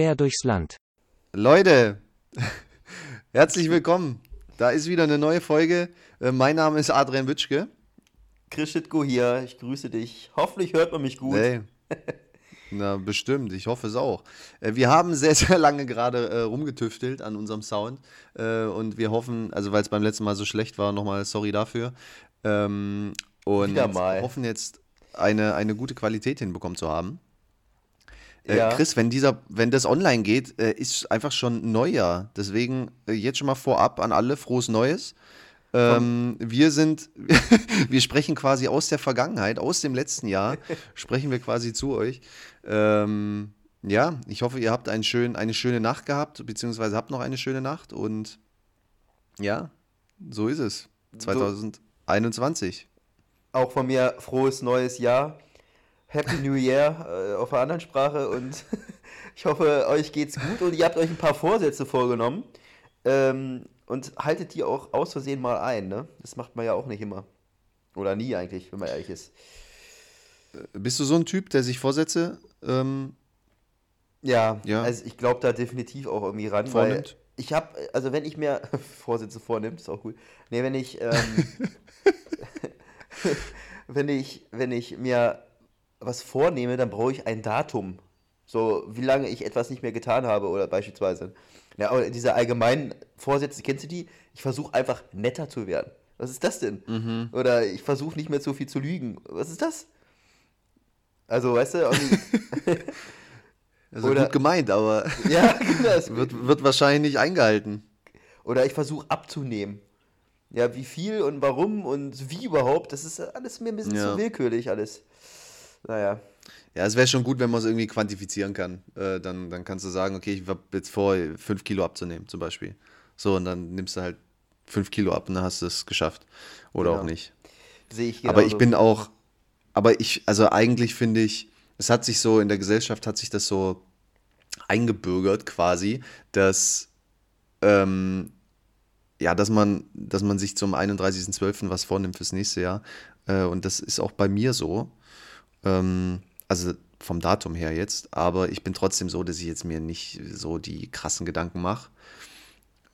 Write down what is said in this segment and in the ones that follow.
Quer durchs Land. Leute, herzlich willkommen. Da ist wieder eine neue Folge. Äh, Mein Name ist Adrian Witschke. Chris Schitko hier, ich grüße dich. Hoffentlich hört man mich gut. Hey. Na, bestimmt. Ich hoffe es auch. Äh, Wir haben sehr, sehr lange gerade äh, rumgetüftelt an unserem Sound. Äh, und wir hoffen, also weil es beim letzten Mal so schlecht war, nochmal sorry dafür. Ähm, und hoffen jetzt eine, eine gute Qualität hinbekommen zu haben. Äh, Ja. Chris, wenn dieser, wenn das online geht, äh, ist einfach schon Neujahr. Deswegen äh, jetzt schon mal vorab an alle frohes Neues. Ähm, wir sind, wir sprechen quasi aus der Vergangenheit, aus dem letzten Jahr, sprechen wir quasi zu euch. Ähm, ja, ich hoffe, ihr habt einen schön, eine schöne Nacht gehabt, beziehungsweise habt noch eine schöne Nacht und ja, so ist es. 2021. Auch von mir frohes neues Jahr. Happy New Year äh, auf einer anderen Sprache und ich hoffe, euch geht's gut und ihr habt euch ein paar Vorsätze vorgenommen. Ähm, und haltet die auch aus Versehen mal ein, ne? Das macht man ja auch nicht immer. Oder nie eigentlich, wenn man ehrlich ist. Bist du so ein Typ, der sich Vorsätze ähm, Ja, Ja. also ich glaube da definitiv auch irgendwie ran, Vornimmt? weil ich habe, also wenn ich mir Vorsätze vornimmt, ist auch gut. Nee, wenn ich, ähm, wenn ich, wenn ich mir was vornehme, dann brauche ich ein Datum. So, wie lange ich etwas nicht mehr getan habe oder beispielsweise. Ja, aber diese allgemeinen Vorsätze, kennst du die? Ich versuche einfach netter zu werden. Was ist das denn? Mhm. Oder ich versuche nicht mehr so viel zu lügen. Was ist das? Also, weißt du, irgendwie, also Oder- gut gemeint, aber ja, genau. wird, wird wahrscheinlich nicht eingehalten. Oder ich versuche abzunehmen. Ja, wie viel und warum und wie überhaupt, das ist alles mir ein bisschen Ja. zu willkürlich alles. Naja, Ja, es wäre schon gut, wenn man es irgendwie quantifizieren kann. Äh, dann, dann kannst du sagen, okay, ich habe jetzt vor, 5 Kilo abzunehmen, zum Beispiel. So, und dann nimmst du halt 5 Kilo ab und dann hast du es geschafft. Oder Genau. auch nicht. sehe ich Aber ich bin auch, aber ich, also eigentlich finde ich, es hat sich so, in der Gesellschaft hat sich das so eingebürgert quasi, dass, ähm, ja, dass man, dass man sich zum 31.12. was vornimmt fürs nächste Jahr. Äh, und das ist auch bei mir so. Ähm, also vom Datum her jetzt, aber ich bin trotzdem so, dass ich jetzt mir nicht so die krassen Gedanken mache,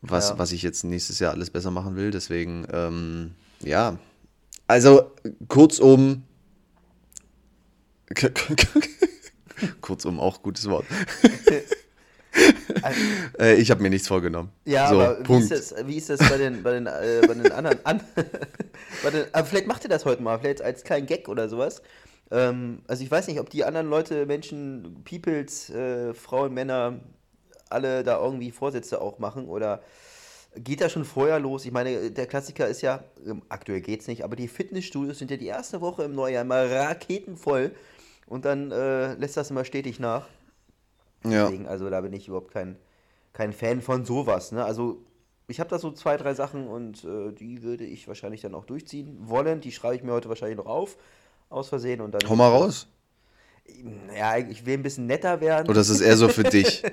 was, Ja. was ich jetzt nächstes Jahr alles besser machen will. Deswegen, ähm, ja. Also kurzum, kurzum auch gutes Wort. äh, ich habe mir nichts vorgenommen. Ja, so, aber wie Punkt. ist das, wie ist das bei den, bei den, äh, bei den anderen? An, bei den, aber vielleicht macht ihr das heute mal, vielleicht als kleinen Gag oder sowas. Ähm, also ich weiß nicht, ob die anderen Leute, Menschen, Peoples, äh, Frauen, Männer, alle da irgendwie Vorsätze auch machen oder geht das schon vorher los? Ich meine, der Klassiker ist ja, ähm, aktuell geht's nicht, aber die Fitnessstudios sind ja die erste Woche im Neujahr immer raketenvoll und dann äh, lässt das immer stetig nach. Ja. Deswegen, also da bin ich überhaupt kein, kein Fan von sowas. Ne? Also ich habe da so zwei, drei Sachen und äh, die würde ich wahrscheinlich dann auch durchziehen wollen. Die schreibe ich mir heute wahrscheinlich noch auf, aus Versehen und dann. Hau mal raus. Ja, ich will ein bisschen netter werden. Oder ist es eher so für dich?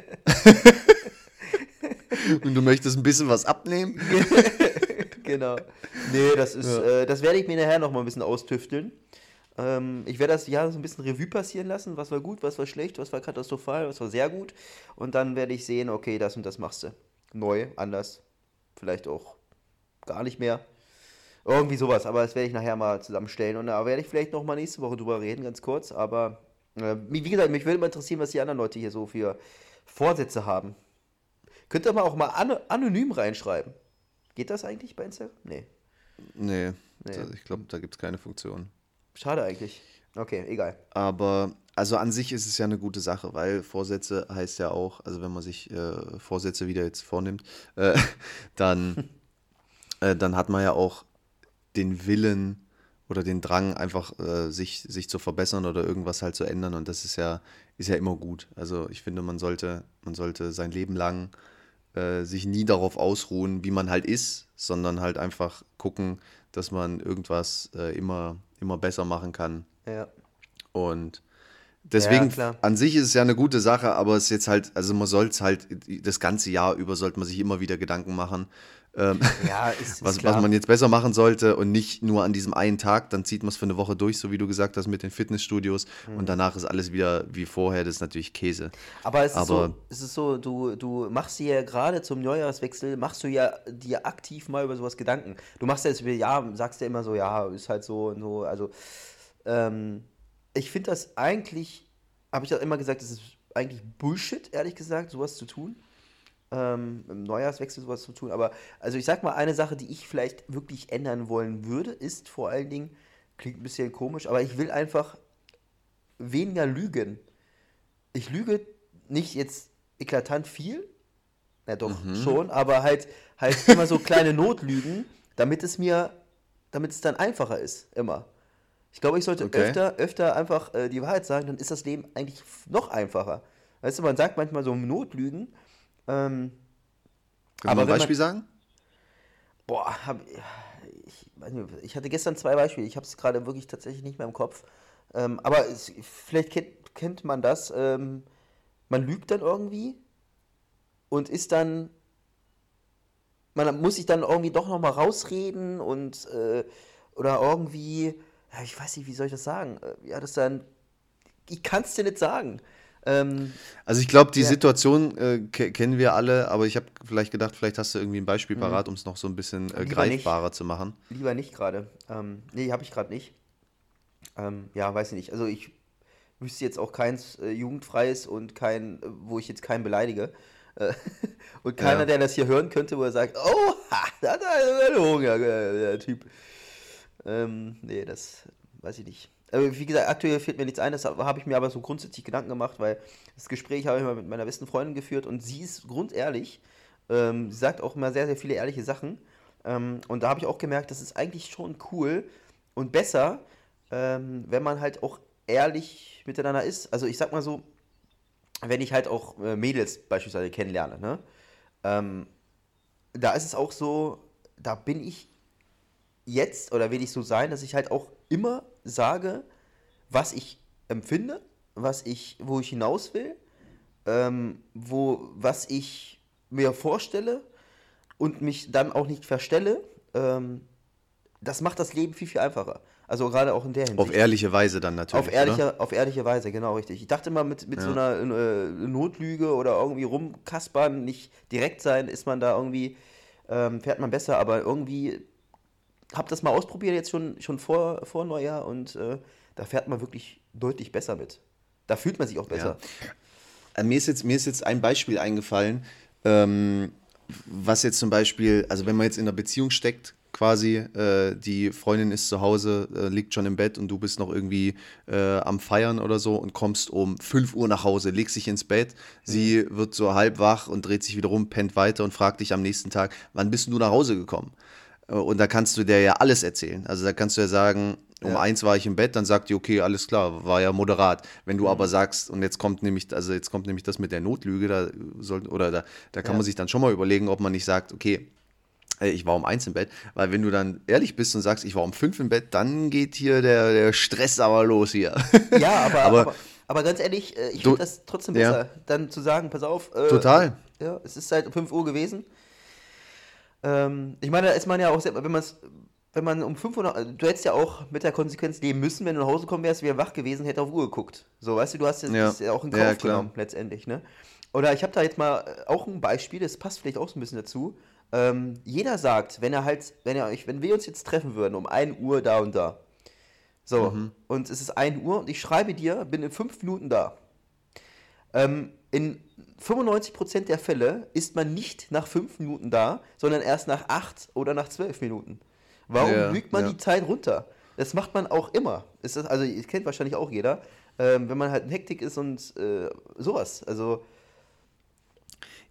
Und du möchtest ein bisschen was abnehmen? genau. Nee, das ist, äh, das werde ich mir nachher noch mal ein bisschen austüfteln. Ähm, ich werde das Jahr so ein bisschen Revue passieren lassen. Was war gut, was war schlecht, was war katastrophal, was war sehr gut. Und dann werde ich sehen, okay, das und das machst du. Neu, anders. Vielleicht auch gar nicht mehr. Irgendwie sowas, aber das werde ich nachher mal zusammenstellen. Und da werde ich vielleicht noch mal nächste Woche drüber reden, ganz kurz. Aber äh, wie gesagt, mich würde mal interessieren, was die anderen Leute hier so für Vorsätze haben. Könnt ihr mal auch mal ano anonym reinschreiben. Geht das eigentlich bei Instagram? Nee. Nee, Nee. ich glaube, da gibt es keine Funktion. Schade eigentlich. Okay, egal. Aber also an sich ist es ja eine gute Sache, weil Vorsätze heißt ja auch, also wenn man sich äh, Vorsätze wieder jetzt vornimmt, äh, dann, äh, dann hat man ja auch den Willen oder den Drang, einfach äh, sich, sich zu verbessern oder irgendwas halt zu ändern. Und das ist ja, ist ja immer gut. Also ich finde, man sollte, man sollte sein Leben lang äh, sich nie darauf ausruhen, wie man halt ist, sondern halt einfach gucken, dass man irgendwas äh, immer, immer besser machen kann. Ja. Und Deswegen, ja, an sich ist es ja eine gute Sache, aber es ist jetzt halt, also man soll es halt, das ganze Jahr über sollte man sich immer wieder Gedanken machen, ähm, ja, ist, was, ist was man jetzt besser machen sollte und nicht nur an diesem einen Tag, dann zieht man es für eine Woche durch, so wie du gesagt hast, mit den Fitnessstudios mhm. und danach ist alles wieder wie vorher, das ist natürlich Käse. Aber es ist, Aber, so, es ist so, du, du machst dir ja gerade zum Neujahrswechsel, machst du ja dir aktiv mal über sowas Gedanken. Du machst ja jetzt, ja, sagst ja immer so, ja, ist halt so und so, also ähm, ich finde das eigentlich, habe ich auch immer gesagt, das ist eigentlich Bullshit, ehrlich gesagt, sowas zu tun ähm, im Neujahrswechsel sowas zu tun. Aber also ich sag mal, eine Sache, die ich vielleicht wirklich ändern wollen würde, ist vor allen Dingen, klingt ein bisschen komisch, aber ich will einfach weniger lügen. Ich lüge nicht jetzt eklatant viel, ja doch mhm. schon, aber halt halt immer so kleine Notlügen, damit es mir, damit es dann einfacher ist, immer. Ich glaube, ich sollte okay. öfter, öfter einfach äh, die Wahrheit sagen, dann ist das Leben eigentlich noch einfacher. Weißt du, man sagt manchmal so Notlügen, ähm, Können aber ein Beispiel man, sagen? Boah, hab, ich, ich hatte gestern zwei Beispiele. Ich habe es gerade wirklich tatsächlich nicht mehr im Kopf. Ähm, aber es, vielleicht kennt, kennt man das. Ähm, man lügt dann irgendwie und ist dann. Man muss sich dann irgendwie doch nochmal rausreden und. Äh, oder irgendwie. Ja, ich weiß nicht, wie soll ich das sagen? Äh, ja, das dann. Ich kann es dir nicht sagen. Ähm, also ich glaube, die ja. Situation äh, kennen wir alle, aber ich habe vielleicht gedacht, vielleicht hast du irgendwie ein Beispiel mhm. parat, um es noch so ein bisschen äh, greifbarer nicht. zu machen. Lieber nicht gerade. Ähm, nee, habe ich gerade nicht. Ähm, ja, weiß ich nicht. Also ich wüsste jetzt auch keins äh, jugendfreies und kein, äh, wo ich jetzt keinen beleidige. Äh, und keiner, ja. der das hier hören könnte, wo er sagt, oh, da hat er Hunger, der Typ. Ähm, nee, das weiß ich nicht. Wie gesagt, aktuell fällt mir nichts ein, das habe ich mir aber so grundsätzlich Gedanken gemacht, weil das Gespräch habe ich mal mit meiner besten Freundin geführt und sie ist grundehrlich. Ähm, sie sagt auch immer sehr, sehr viele ehrliche Sachen. Ähm, und da habe ich auch gemerkt, das ist eigentlich schon cool und besser, ähm, wenn man halt auch ehrlich miteinander ist. Also ich sag mal so, wenn ich halt auch äh, Mädels beispielsweise kennenlerne, ne? Ähm, da ist es auch so, da bin ich jetzt oder will ich so sein, dass ich halt auch immer sage, was ich empfinde, was ich, wo ich hinaus will, ähm, wo, was ich mir vorstelle und mich dann auch nicht verstelle, ähm, das macht das Leben viel, viel einfacher. Also gerade auch in der Hinsicht. Auf ehrliche Weise dann natürlich. Auf ehrliche, auf ehrliche Weise, genau richtig. Ich dachte immer, mit, mit ja. so einer äh, Notlüge oder irgendwie rumkaspern, nicht direkt sein, ist man da irgendwie, ähm, fährt man besser, aber irgendwie habe das mal ausprobiert jetzt schon, schon vor, vor Neujahr und äh, da fährt man wirklich deutlich besser mit. Da fühlt man sich auch besser. Ja. Äh, mir, ist jetzt, mir ist jetzt ein Beispiel eingefallen, ähm, was jetzt zum Beispiel, also wenn man jetzt in einer Beziehung steckt, quasi, äh, die Freundin ist zu Hause, äh, liegt schon im Bett und du bist noch irgendwie äh, am Feiern oder so und kommst um 5 Uhr nach Hause, legst dich ins Bett, mhm. sie wird so halb wach und dreht sich wieder rum, pennt weiter und fragt dich am nächsten Tag, wann bist du nach Hause gekommen? Äh, und da kannst du der ja alles erzählen. Also da kannst du ja sagen, um ja. eins war ich im Bett, dann sagt die, okay, alles klar, war ja moderat. Wenn du mhm. aber sagst, und jetzt kommt nämlich, also jetzt kommt nämlich das mit der Notlüge, da soll, oder da, da kann ja. man sich dann schon mal überlegen, ob man nicht sagt, okay, ich war um eins im Bett, weil wenn du dann ehrlich bist und sagst, ich war um fünf im Bett, dann geht hier der, der Stress aber los hier. Ja, aber, aber, aber, aber ganz ehrlich, äh, ich finde das trotzdem besser, ja. dann zu sagen, pass auf. Äh, Total. Ja, es ist seit 5 Uhr gewesen. Ähm, ich meine, da ist man ja auch, wenn man es wenn man um 500, du hättest ja auch mit der Konsequenz leben müssen, wenn du nach Hause gekommen wärst, wäre wach gewesen, hätte auf Uhr geguckt. So, weißt du, du hast ja. das ja auch in Kauf ja, genommen, letztendlich, ne? Oder ich habe da jetzt mal äh, auch ein Beispiel, das passt vielleicht auch so ein bisschen dazu. Ähm, jeder sagt, wenn er halt, wenn er euch, wenn wir uns jetzt treffen würden um 1 Uhr da und da. So, mhm. und es ist 1 Uhr und ich schreibe dir, bin in 5 Minuten da. Ähm, in 95% der Fälle ist man nicht nach 5 Minuten da, sondern erst nach 8 oder nach 12 Minuten. Warum ja, lügt man ja. die Zeit runter? Das macht man auch immer. Ist das, also, das kennt wahrscheinlich auch jeder. Ähm, wenn man halt in Hektik ist und äh, sowas. Also.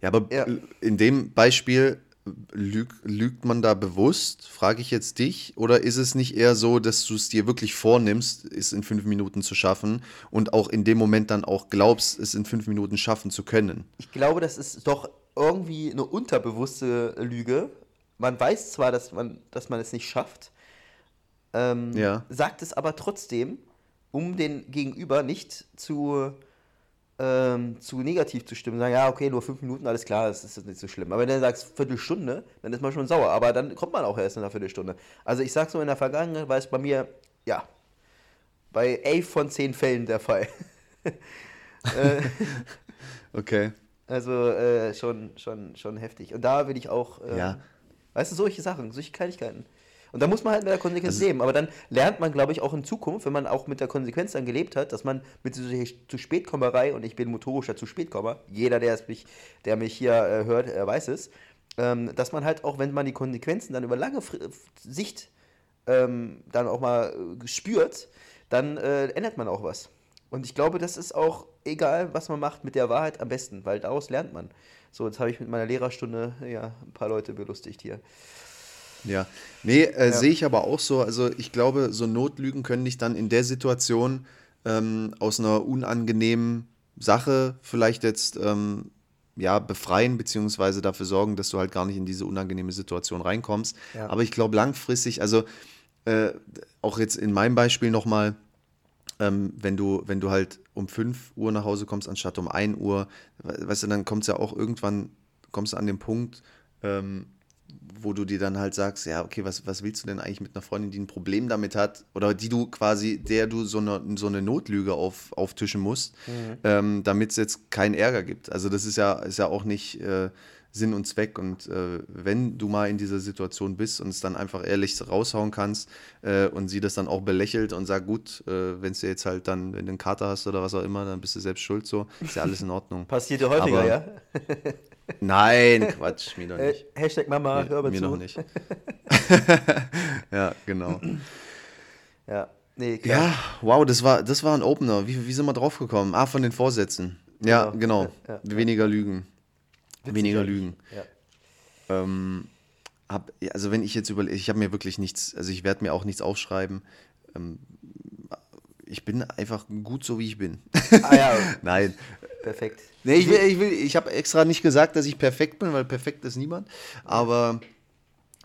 Ja, aber ja. in dem Beispiel Lüg, lügt man da bewusst, frage ich jetzt dich, oder ist es nicht eher so, dass du es dir wirklich vornimmst, es in fünf Minuten zu schaffen und auch in dem Moment dann auch glaubst, es in fünf Minuten schaffen zu können? Ich glaube, das ist doch irgendwie eine unterbewusste Lüge. Man weiß zwar, dass man, dass man es nicht schafft, ähm, ja. sagt es aber trotzdem, um den Gegenüber nicht zu, ähm, zu negativ zu stimmen. Sagen, ja, okay, nur fünf Minuten, alles klar, das ist nicht so schlimm. Aber wenn du sagst Viertelstunde, dann ist man schon sauer. Aber dann kommt man auch erst in einer Viertelstunde. Also ich sag so, in der Vergangenheit war es bei mir, ja, bei 11 von 10 Fällen der Fall. Äh, Okay. Also äh, schon, schon, schon heftig. Und da will ich auch, ähm, Ja. weißt du, solche Sachen, solche Kleinigkeiten. Und da muss man halt mit der Konsequenz Also- leben. Aber dann lernt man, glaube ich, auch in Zukunft, wenn man auch mit der Konsequenz dann gelebt hat, dass man mit dieser zu Spätkommerei, und ich bin motorischer zu Spätkommer, jeder, der, es mich, der mich hier äh, hört, äh, weiß es, ähm, dass man halt auch, wenn man die Konsequenzen dann über lange Sicht ähm, dann auch mal äh, spürt, dann äh, ändert man auch was. Und ich glaube, das ist auch egal, was man macht, mit der Wahrheit am besten, weil daraus lernt man. So, jetzt habe ich mit meiner Lehrerstunde ja ein paar Leute belustigt hier. Ja, nee, äh, Ja. sehe ich aber auch so. Also ich glaube, so Notlügen können dich dann in der Situation ähm, aus einer unangenehmen Sache vielleicht jetzt ähm, ja, befreien, beziehungsweise dafür sorgen, dass du halt gar nicht in diese unangenehme Situation reinkommst. Ja. Aber ich glaube langfristig, also äh, auch jetzt in meinem Beispiel nochmal, ähm, wenn du, wenn du halt um 5 Uhr nach Hause kommst, anstatt um 1 Uhr, we- weißt du, dann kommt es ja auch irgendwann, kommst du an den Punkt, ähm, wo du dir dann halt sagst, ja, okay, was, was willst du denn eigentlich mit einer Freundin, die ein Problem damit hat, oder die du quasi, der du so eine, so eine Notlüge auf, auftischen musst, ähm, damit es jetzt keinen Ärger gibt. Also das ist ja, ist ja auch nicht äh, Sinn und Zweck. Und äh, wenn du mal in dieser Situation bist und es dann einfach ehrlich raushauen kannst äh, und sie das dann auch belächelt und sagt, gut, äh, wenn es dir jetzt halt dann, wenn du einen Kater hast oder was auch immer, dann bist du selbst schuld so, ist ja alles in Ordnung. Passiert ja häufiger, Aber- ja? Nein, Quatsch, mir doch Äh, nicht. Hashtag Mama, hör Mir, mal mir zu. noch nicht. ja, genau. Ja, nee, klar. Ja, wow, das war, das war ein Opener. Wie, wie sind wir drauf gekommen? Ah, von den Vorsätzen. Ja, Genau. genau. Ja, ja. Weniger Lügen. Witzig Weniger. Lügen. Ja. Ähm, hab, also wenn ich jetzt überlege, ich habe mir wirklich nichts, also ich werde mir auch nichts aufschreiben. Ähm, ich bin einfach gut so, wie ich bin. Ah ja, Nein. perfekt. Nee, ich will, ich, will, ich habe extra nicht gesagt, dass ich perfekt bin, weil perfekt ist niemand. Aber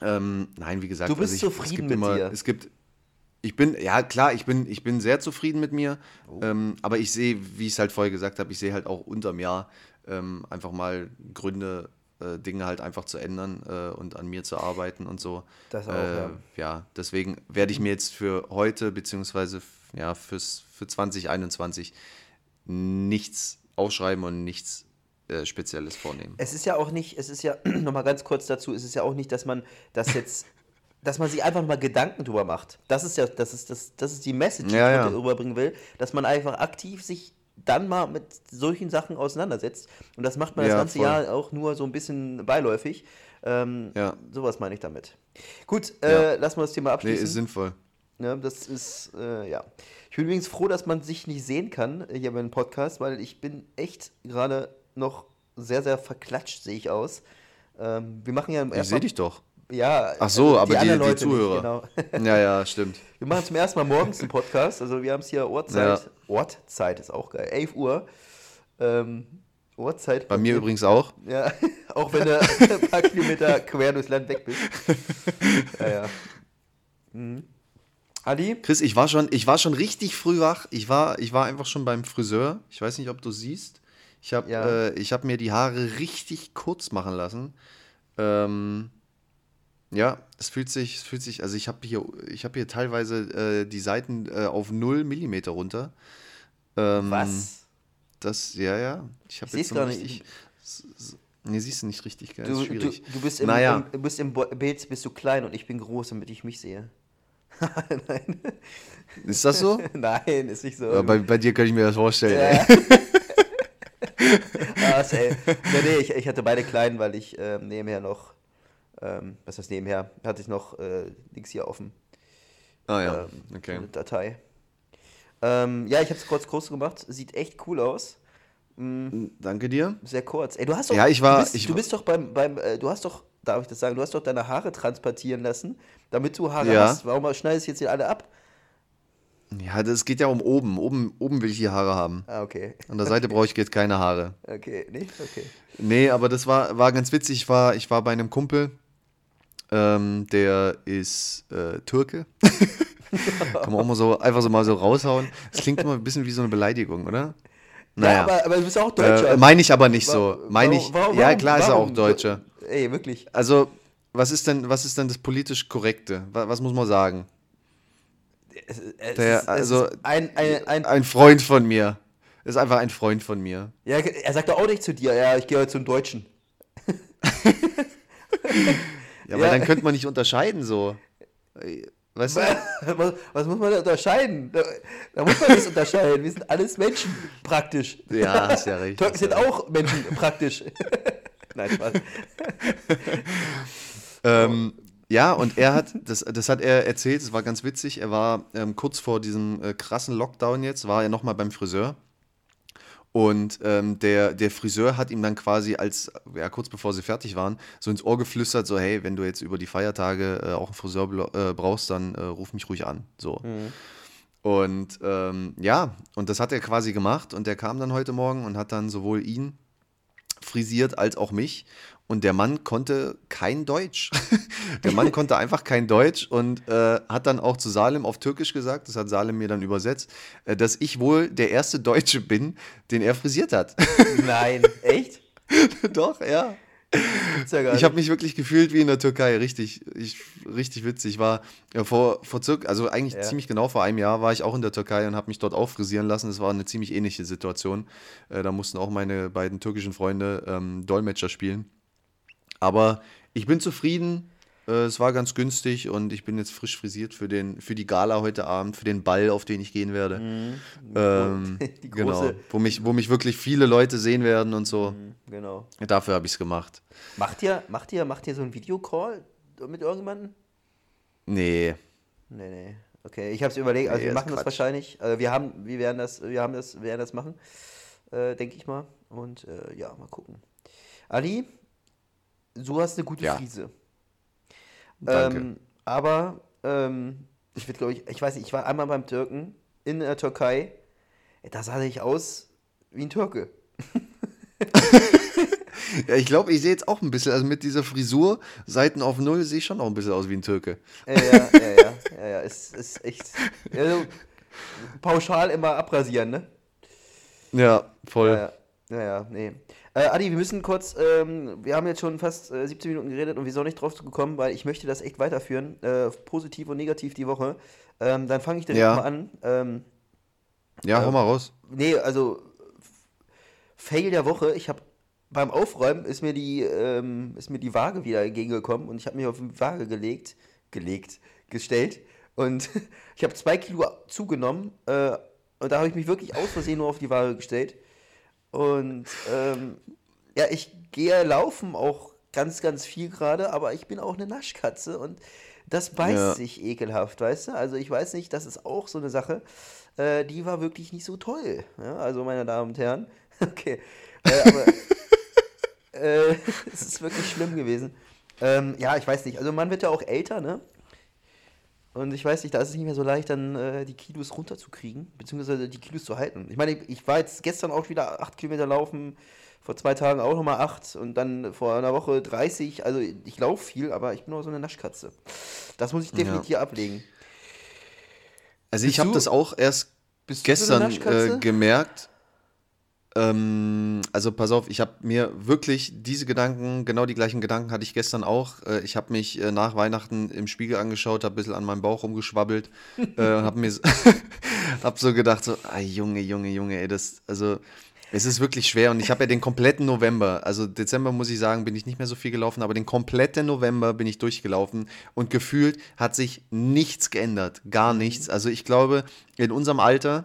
ähm, nein, wie gesagt, Du bist also ich, zufrieden es gibt mit immer, dir. Es gibt, ich bin, ja klar, ich bin, ich bin sehr zufrieden mit mir. Oh. Ähm, aber ich sehe, wie ich es halt vorher gesagt habe, ich sehe halt auch unterm Jahr ähm, einfach mal Gründe, äh, Dinge halt einfach zu ändern äh, und an mir zu arbeiten und so. Das auch, äh, ja. ja, deswegen werde ich mir jetzt für heute, beziehungsweise ja, fürs, für 2021 nichts aufschreiben und nichts äh, Spezielles vornehmen. Es ist ja auch nicht, es ist ja, nochmal ganz kurz dazu, es ist ja auch nicht, dass man das jetzt, dass man sich einfach mal Gedanken drüber macht. Das ist ja, das ist, das, das ist die Message, die Ja, ich ja. heute rüberbringen will, dass man einfach aktiv sich dann mal mit solchen Sachen auseinandersetzt. Und das macht man das Ja, ganze voll. Jahr auch nur so ein bisschen beiläufig. Ähm, Ja. Sowas meine ich damit. Gut, äh, lassen wir das Thema Nee, abschließen. ist sinnvoll. Ja, das ist, äh, ja. Ich bin übrigens froh, dass man sich nicht sehen kann äh, hier beim Podcast, weil ich bin echt gerade noch sehr, sehr verklatscht, sehe ich aus. Ähm, wir machen ja Ich erst sehe dich doch. Ja, Ach so, aber die- die Leute nicht, Zuhörer. genau. Ja, ja, stimmt. Wir machen zum ersten Mal morgens einen Podcast. Also wir haben es hier Uhrzeit. Ja. Ortzeit ist auch geil. 11 Uhr. Ähm, Uhrzeit. Bei mir übrigens auch. Ja, auch wenn du ein paar Kilometer quer durchs Land weg bist. Ja, ja. Mhm. Adi? Chris, ich war schon, ich war schon richtig früh wach. Ich war, ich war einfach schon beim Friseur. Ich weiß nicht, ob du siehst. Ich habe Ja. äh, ich hab mir die Haare richtig kurz machen lassen. Ähm, ja, es fühlt sich, es fühlt sich, also ich habe hier, ich habe hier teilweise äh, die Seiten äh, auf 0 Millimeter runter. Ähm, Was? Das, ja, ja. Ich habe jetzt ein nicht. Nee, siehst du nicht richtig, gell? Du, ist du, schwierig. du bist im, Naja. im, du bist im Bild bist du klein und ich bin groß, damit ich mich sehe. Nein. Ist das so? Nein, ist nicht so. Ja, bei, bei dir könnte ich mir das vorstellen. Ja. Krass, ey. Nee, nee, ich, ich hatte beide klein, weil ich ähm, nebenher noch, ähm, was heißt nebenher, hatte ich noch äh, links hier offen. Ah ja, ähm, okay. Eine Datei. Ähm, ja, ich habe es kurz groß gemacht. Sieht echt cool aus. Mm, Danke dir. sehr kurz. Ey, du hast doch. Ja, ich war- Du bist, ich du bist doch beim, beim äh, du hast doch, darf ich das sagen, du hast doch deine Haare transportieren lassen, damit du Haare Ja. hast. Warum schneidest du jetzt hier alle ab? Ja, das geht ja um oben. Oben, oben will ich die Haare haben. Ah, okay. An der Seite brauche ich jetzt keine Haare. Okay, nicht? Okay. Nee, aber das war, war ganz witzig. Ich war, ich war bei einem Kumpel, ähm, der ist äh, Türke. Kann man auch mal so einfach so mal so raushauen. Das klingt immer ein bisschen wie so eine Beleidigung, oder? Naja. Ja, aber, aber du bist auch Deutscher. Äh, Meine ich aber nicht so. Meine ich. Warum, ja, klar ist er auch Deutscher. Ey, wirklich. Also, was ist denn, was ist denn das politisch Korrekte? Was, was muss man sagen? Es, es Der, ist, also, ein, ein, ein, ein Freund von mir. Ist einfach ein Freund von mir. Ja, er sagt doch auch nicht zu dir, ja, ich gehe heute zum Deutschen. ja, aber ja. dann könnte man nicht unterscheiden so. Weißt du? Was, was, muss man da unterscheiden? Da, da muss man nichts unterscheiden. Wir sind alles Menschen, praktisch. Ja, ist ja richtig. Türken sind auch Menschen, praktisch. Nein, Spaß. Ähm, ja, und er hat, das, das hat er erzählt, es war ganz witzig, er war ähm, kurz vor diesem äh, krassen Lockdown jetzt, war er nochmal beim Friseur und ähm, der, der Friseur hat ihm dann quasi als, ja, kurz bevor sie fertig waren, so ins Ohr geflüstert, so, hey, wenn du jetzt über die Feiertage äh, auch einen Friseur äh, brauchst, dann äh, ruf mich ruhig an. So. Mhm. Und ähm, ja, und das hat er quasi gemacht und der kam dann heute Morgen und hat dann sowohl ihn frisiert als auch mich. Und der Mann konnte kein Deutsch. der Mann konnte einfach kein Deutsch und äh, hat dann auch zu Salem auf Türkisch gesagt, das hat Salem mir dann übersetzt, äh, dass ich wohl der erste Deutsche bin, den er frisiert hat. Nein, echt? Doch, ja. Ja ich habe mich wirklich gefühlt wie in der Türkei, richtig, ich, richtig witzig. Ich war ja, vor, vor circa, also eigentlich ja. ziemlich genau vor einem Jahr war ich auch in der Türkei und habe mich dort auch frisieren lassen. Es war eine ziemlich ähnliche Situation. Äh, da mussten auch meine beiden türkischen Freunde ähm, Dolmetscher spielen. Aber ich bin zufrieden. Äh, es war ganz günstig und ich bin jetzt frisch frisiert für, den, für die Gala heute Abend, für den Ball, auf den ich gehen werde. Mhm. Ähm, genau, wo mich, wo mich wirklich viele Leute sehen werden und so. Mhm, genau. Dafür habe ich es gemacht. Macht ihr, macht, ihr, macht ihr so einen Videocall mit irgendjemandem? Nee. Nee, nee. Okay, ich habe es überlegt, also nee, wir machen das wahrscheinlich. Also wir haben, wir werden das, wir haben das, wir werden das machen, äh, denke ich mal. Und äh, ja, mal gucken. Ali, du hast eine gute ja. Frise. Danke. Ähm, aber ähm, ich würde, glaube ich, ich weiß nicht, ich war einmal beim Türken in der Türkei. Da sah ich aus wie ein Türke. ja, ich glaube, ich sehe jetzt auch ein bisschen, also mit dieser Frisur, Seiten auf Null, sehe ich schon auch ein bisschen aus wie ein Türke. Ja, ja, ja, ja, ja, ja ist, ist echt. Also, pauschal immer abrasieren, ne? Ja, voll. Ja, ja, ja, nee. Äh, Adi, wir müssen kurz, ähm, wir haben jetzt schon fast äh, 17 Minuten geredet und wir sind noch nicht drauf gekommen, weil ich möchte das echt weiterführen, äh, positiv und negativ die Woche. Ähm, dann fange ich direkt ja. mal an. Ähm, ja, hau mal raus. Nee, also Fail der Woche. Ich habe beim Aufräumen ist mir die ähm, ist mir die Waage wieder entgegengekommen und ich habe mich auf die Waage gelegt, gelegt, gestellt und ich habe zwei Kilo zugenommen äh, und da habe ich mich wirklich aus Versehen nur auf die Waage gestellt. Und ähm, ja, ich gehe laufen auch ganz, ganz viel gerade, aber ich bin auch eine Naschkatze und das beißt ja. sich ekelhaft, weißt du? Also ich weiß nicht, das ist auch so eine Sache, äh, die war wirklich nicht so toll. Ja? Also meine Damen und Herren, okay. Äh, aber äh, es ist wirklich schlimm gewesen. Ähm, ja, ich weiß nicht. Also man wird ja auch älter, ne? Und ich weiß nicht, da ist es nicht mehr so leicht, dann äh, die Kilos runterzukriegen, beziehungsweise die Kilos zu halten. Ich meine, ich war jetzt gestern auch wieder acht Kilometer laufen, vor zwei Tagen auch nochmal acht und dann vor einer Woche 30. Also ich laufe viel, aber ich bin auch so eine Naschkatze. Das muss ich definitiv ja. ablegen. Also ich habe das auch erst gestern so äh, gemerkt. Ähm, also pass auf, ich habe mir wirklich diese Gedanken, genau die gleichen Gedanken hatte ich gestern auch. Äh, ich habe mich äh, nach Weihnachten im Spiegel angeschaut, habe ein bisschen an meinem Bauch rumgeschwabbelt äh, und habe mir hab so gedacht, so, ah, Junge, Junge, Junge, ey, das, also es ist wirklich schwer und ich habe ja den kompletten November, also Dezember muss ich sagen, bin ich nicht mehr so viel gelaufen, aber den kompletten November bin ich durchgelaufen und gefühlt hat sich nichts geändert, gar mhm. nichts. Also ich glaube, in unserem Alter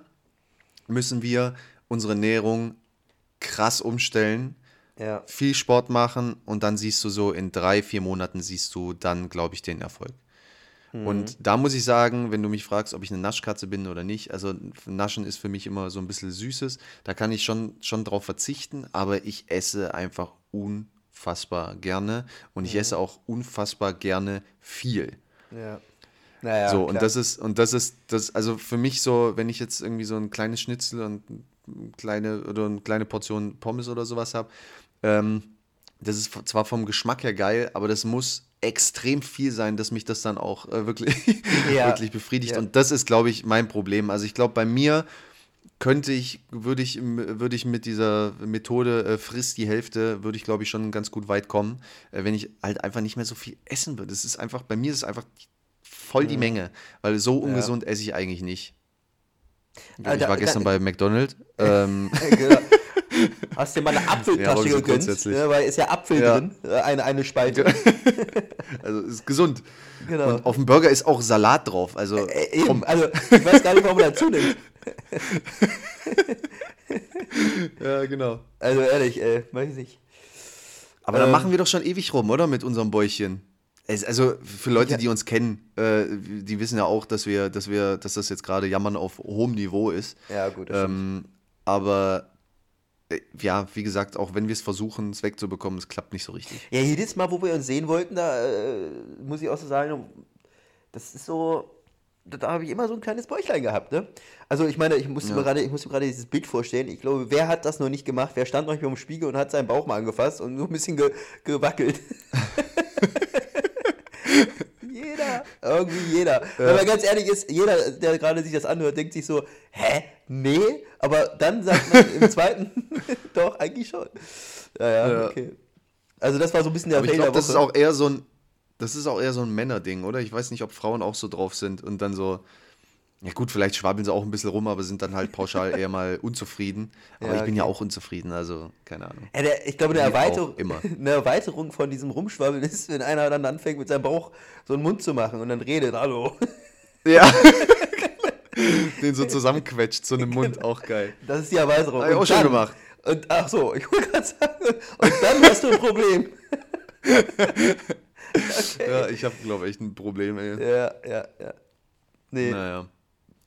müssen wir unsere Ernährung krass umstellen, ja. viel Sport machen und dann siehst du so in drei, vier Monaten siehst du dann, glaube ich, den Erfolg. Mhm. Und da muss ich sagen, wenn du mich fragst, ob ich eine Naschkatze bin oder nicht, also Naschen ist für mich immer so ein bisschen Süßes, da kann ich schon, schon drauf verzichten, aber ich esse einfach unfassbar gerne und ich mhm. esse auch unfassbar gerne viel. Ja. Naja, so, klar. und das ist, und das ist, das, also für mich so, wenn ich jetzt irgendwie so ein kleines Schnitzel und kleine oder eine kleine Portion Pommes oder sowas habe. Ähm, das ist zwar vom Geschmack her geil, aber das muss extrem viel sein, dass mich das dann auch äh, wirklich, Ja. wirklich befriedigt. Ja. Und das ist, glaube ich, mein Problem. Also ich glaube, bei mir könnte ich, würde ich, würde ich mit dieser Methode äh, frisst die Hälfte, würde ich, glaube ich, schon ganz gut weit kommen, äh, wenn ich halt einfach nicht mehr so viel essen würde. Das ist einfach, bei mir ist es einfach voll Mhm. die Menge, weil so ungesund esse ich eigentlich nicht. Ah, Ich da- war gestern da- bei McDonald's. Ähm, Genau. Hast dir mal eine Ja, Apfeltasche aber so gegönnt? Ja, weil ist ja Apfel Ja. drin, äh, eine, eine Spalte. also es ist gesund. Genau. Und auf dem Burger ist auch Salat drauf. Also Äh, eben, also ich weiß gar nicht, warum man dazu nimmt. Ja, genau. Also ehrlich, äh, weiß ich. Aber dann Ähm. machen wir doch schon ewig rum, oder? Mit unserem Bäuchchen. Also für Leute, die uns kennen, äh, die wissen ja auch, dass wir, dass wir, dass das jetzt gerade Jammern auf hohem Niveau ist. Ja, gut. Ähm, aber äh, ja, wie gesagt, auch wenn wir es versuchen, es wegzubekommen, es klappt nicht so richtig. Ja, jedes Mal, wo wir uns sehen wollten, da äh, muss ich auch so sagen, das ist so, da, da habe ich immer so ein kleines Bäuchlein gehabt, ne? Also ich meine, ich musste Ja. mir gerade, ich musste mir gerade dieses Bild vorstellen. Ich glaube, wer hat das noch nicht gemacht? Wer stand noch nicht vor dem Spiegel und hat seinen Bauch mal angefasst und so ein bisschen ge gewackelt? jeder, irgendwie jeder. Wenn man ganz ehrlich ist, jeder, der gerade sich das anhört, denkt sich so, hä? Nee? Aber dann sagt man im zweiten, doch, eigentlich schon. Ja, ja, Ja. okay. Also das war so ein bisschen der Aber ich Fail glaube, das ist auch eher so ein, das ist auch eher so ein Männerding, oder? Ich weiß nicht, ob Frauen auch so drauf sind und dann so, ja gut, vielleicht schwabbeln sie auch ein bisschen rum, aber sind dann halt pauschal eher mal unzufrieden. Aber Ja, ich bin ja okay. auch unzufrieden, also keine Ahnung. Ja, der, ich glaube, eine Erweiterung, eine Erweiterung von diesem Rumschwabbeln ist, wenn einer dann anfängt, mit seinem Bauch so einen Mund zu machen und dann redet, hallo. Ja. Den so zusammenquetscht, so einem Mund, auch geil. Das ist die Erweiterung. Hab ich auch schon gemacht. Und ach so, ich wollte gerade sagen, und dann hast du ein Problem. Ja, ich habe, glaube ich, echt ein Problem, ey. Ja, ja, ja. Nee, Naja.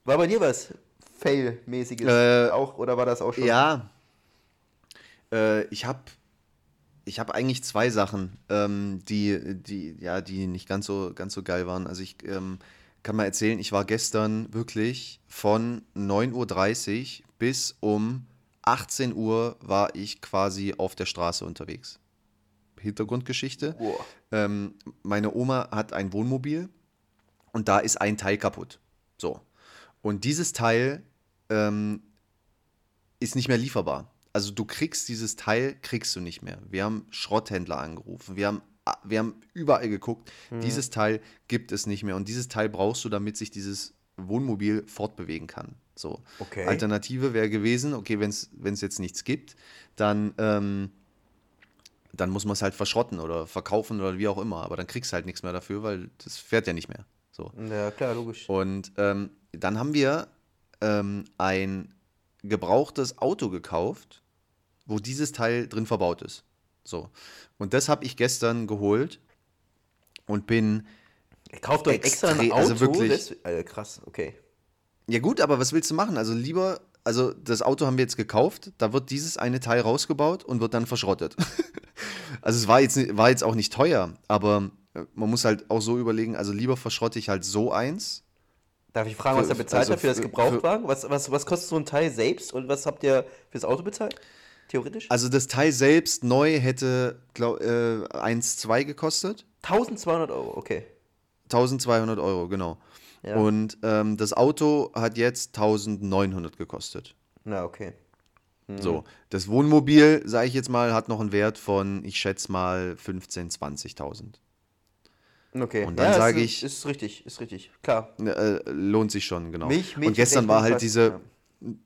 War bei dir was Fail-mäßiges Äh, auch, oder war das auch schon? Ja. Äh, ich habe ich hab eigentlich zwei Sachen, ähm, die, die, ja, die nicht ganz so, ganz so geil waren. Also ich ähm, kann mal erzählen, ich war gestern wirklich von 9.30 Uhr bis um 18 Uhr war ich quasi auf der Straße unterwegs. Hintergrundgeschichte. Boah. Ähm, meine Oma hat ein Wohnmobil und da ist ein Teil kaputt. So. Und dieses Teil ähm, ist nicht mehr lieferbar. Also du kriegst dieses Teil, kriegst du nicht mehr. Wir haben Schrotthändler angerufen, wir haben, wir haben überall geguckt. Dieses Teil gibt es nicht mehr. Und dieses Teil brauchst du, damit sich dieses Wohnmobil fortbewegen kann. So. Okay. Alternative wäre gewesen, okay, wenn es jetzt nichts gibt, dann, ähm, dann muss man es halt verschrotten oder verkaufen oder wie auch immer. Aber dann kriegst du halt nichts mehr dafür, weil das fährt ja nicht mehr. So. Ja, klar, logisch. Und ähm, dann haben wir ähm, ein gebrauchtes Auto gekauft, wo dieses Teil drin verbaut ist. So. Und das habe ich gestern geholt und bin. Kauft euch extra ein extrem- Auto? also wirklich- Das, Alter, krass, okay. Ja, gut, aber was willst du machen? Also lieber. Also das Auto haben wir jetzt gekauft, da wird dieses eine Teil rausgebaut und wird dann verschrottet. also es war jetzt, war jetzt auch nicht teuer, aber äh, man muss halt auch so überlegen, also lieber verschrotte ich halt so eins, Darf ich fragen, was er bezahlt also hat für das für- Gebrauchtwagen? Was, was, was kostet so ein Teil selbst und was habt ihr fürs Auto bezahlt? Theoretisch? Also das Teil selbst neu hätte glaub, äh, 1,2 gekostet. 1200 Euro, okay. 1200 Euro, genau. Ja. Und ähm, das Auto hat jetzt 1900 gekostet. Na, okay. Mhm. So, das Wohnmobil, sage ich jetzt mal, hat noch einen Wert von, ich schätze mal, 15.000, 20.000. Okay. Und dann ist- sage ich- Ist richtig, ist richtig. Klar. Äh, lohnt sich schon, genau. Milch, Milch Und gestern war halt diese, ja.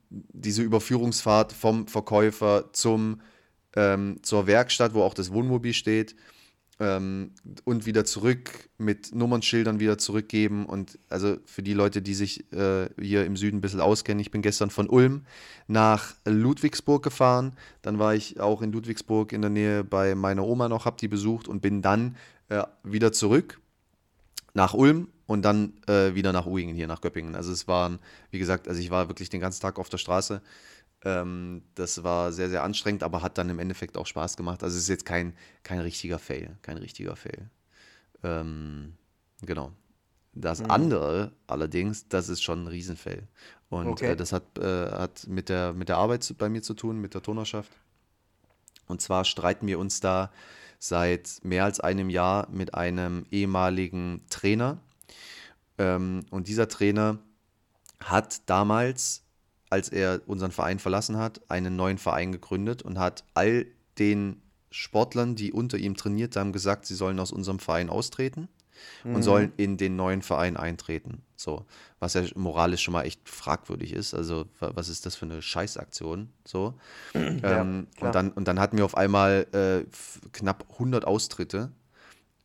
diese Überführungsfahrt vom Verkäufer zum, ähm, zur Werkstatt, wo auch das Wohnmobil steht, ähm, und wieder zurück mit Nummernschildern wieder zurückgeben. Und also für die Leute, die sich äh, hier im Süden ein bisschen auskennen, ich bin gestern von Ulm nach Ludwigsburg gefahren. Dann war ich auch in Ludwigsburg in der Nähe bei meiner Oma noch, habe die besucht und bin dann äh, wieder zurück nach Ulm und dann äh, wieder nach Uingen hier nach Göppingen. Also es waren, wie gesagt, also ich war wirklich den ganzen Tag auf der Straße. Ähm, das war sehr, sehr anstrengend, aber hat dann im Endeffekt auch Spaß gemacht. Also es ist jetzt kein, kein richtiger Fail, kein richtiger Fail. Ähm, genau. Das andere allerdings, das ist schon ein Riesenfail. Und Okay. äh, das hat, äh, hat mit, der, mit der Arbeit bei mir zu tun, mit der Turnerschaft. Und zwar streiten wir uns da seit mehr als einem Jahr mit einem ehemaligen Trainer. Ähm, und dieser Trainer hat damals, als er unseren Verein verlassen hat, einen neuen Verein gegründet und hat all den Sportlern, die unter ihm trainiert haben, gesagt, sie sollen aus unserem Verein austreten und Mhm. sollen in den neuen Verein eintreten. So, was ja moralisch schon mal echt fragwürdig ist. Also, wa- was ist das für eine Scheißaktion? So. ähm, klar. und, dann, und dann hatten wir auf einmal äh, knapp 100 Austritte.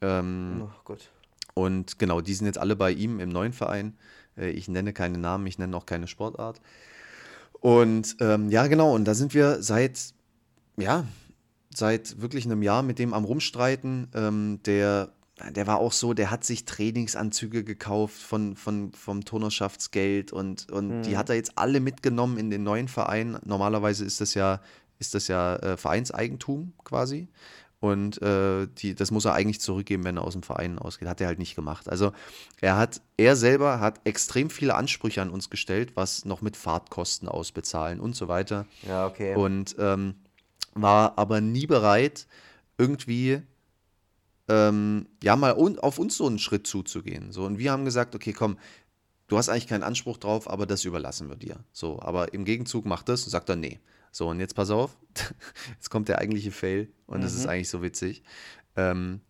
Ähm, Oh Gott. und genau, die sind jetzt alle bei ihm im neuen Verein. Äh, Ich nenne keine Namen, ich nenne auch keine Sportart. Und ähm, ja, genau, und da sind wir seit, ja, seit wirklich einem Jahr mit dem am Rumstreiten. Ähm, der, der war auch so, der hat sich Trainingsanzüge gekauft von, von, vom Turnerschaftsgeld und, und die hat er jetzt alle mitgenommen in den neuen Verein. Normalerweise ist das ja, ist das ja äh, Vereinseigentum quasi. Und äh, die, das muss er eigentlich zurückgeben, wenn er aus dem Verein ausgeht. Hat er halt nicht gemacht. Also er hat, er selber hat extrem viele Ansprüche an uns gestellt, was noch mit Fahrtkosten ausbezahlen und so weiter. Ja, okay. Und ähm, war aber nie bereit, irgendwie ähm, ja mal un auf uns so einen Schritt zuzugehen. So, und wir haben gesagt, okay, komm, du hast eigentlich keinen Anspruch drauf, aber das überlassen wir dir. So, aber im Gegenzug macht das und sagt er, nee. So, und jetzt pass auf, jetzt kommt der eigentliche Fail und das ist eigentlich so witzig. Ähm,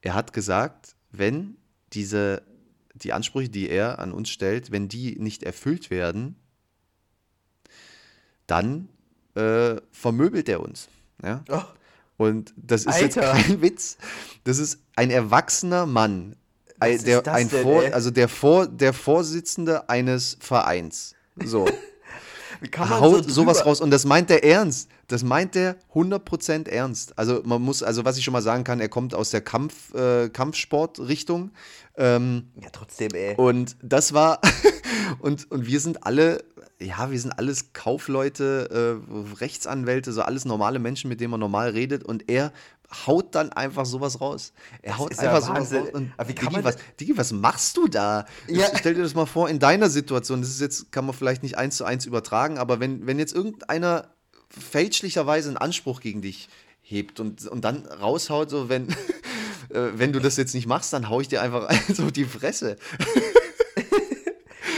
er hat gesagt, wenn diese, die Ansprüche, die er an uns stellt, wenn die nicht erfüllt werden, dann äh, vermöbelt er uns. Ja? Oh, Und das ist jetzt Alter. kein Witz. Das ist ein erwachsener Mann. Ist der, ein denn, Vor, ey? also der, Vor, der Vorsitzende eines Vereins. So. wie kann haut so sowas raus. Und das meint der ernst. Das meint der 100% ernst. Also man muss, also was ich schon mal sagen kann, er kommt aus der Kampf, äh, Kampfsportrichtung. Ähm, Ja, trotzdem, ey. und das war, und, und wir sind alle, ja, wir sind alles Kaufleute, äh, Rechtsanwälte, so alles normale Menschen, mit denen man normal redet. Und er haut dann einfach sowas raus. Er haut ist ja einfach sowas raus. Und Aber wie kann Digi, man was, Digi, was machst du da? Ja. Stell dir das mal vor, in deiner Situation, das ist jetzt, kann man vielleicht nicht eins zu eins übertragen, aber wenn, wenn jetzt irgendeiner fälschlicherweise einen Anspruch gegen dich hebt und, und dann raushaut, so wenn, äh, wenn du das jetzt nicht machst, dann hau ich dir einfach so die Fresse.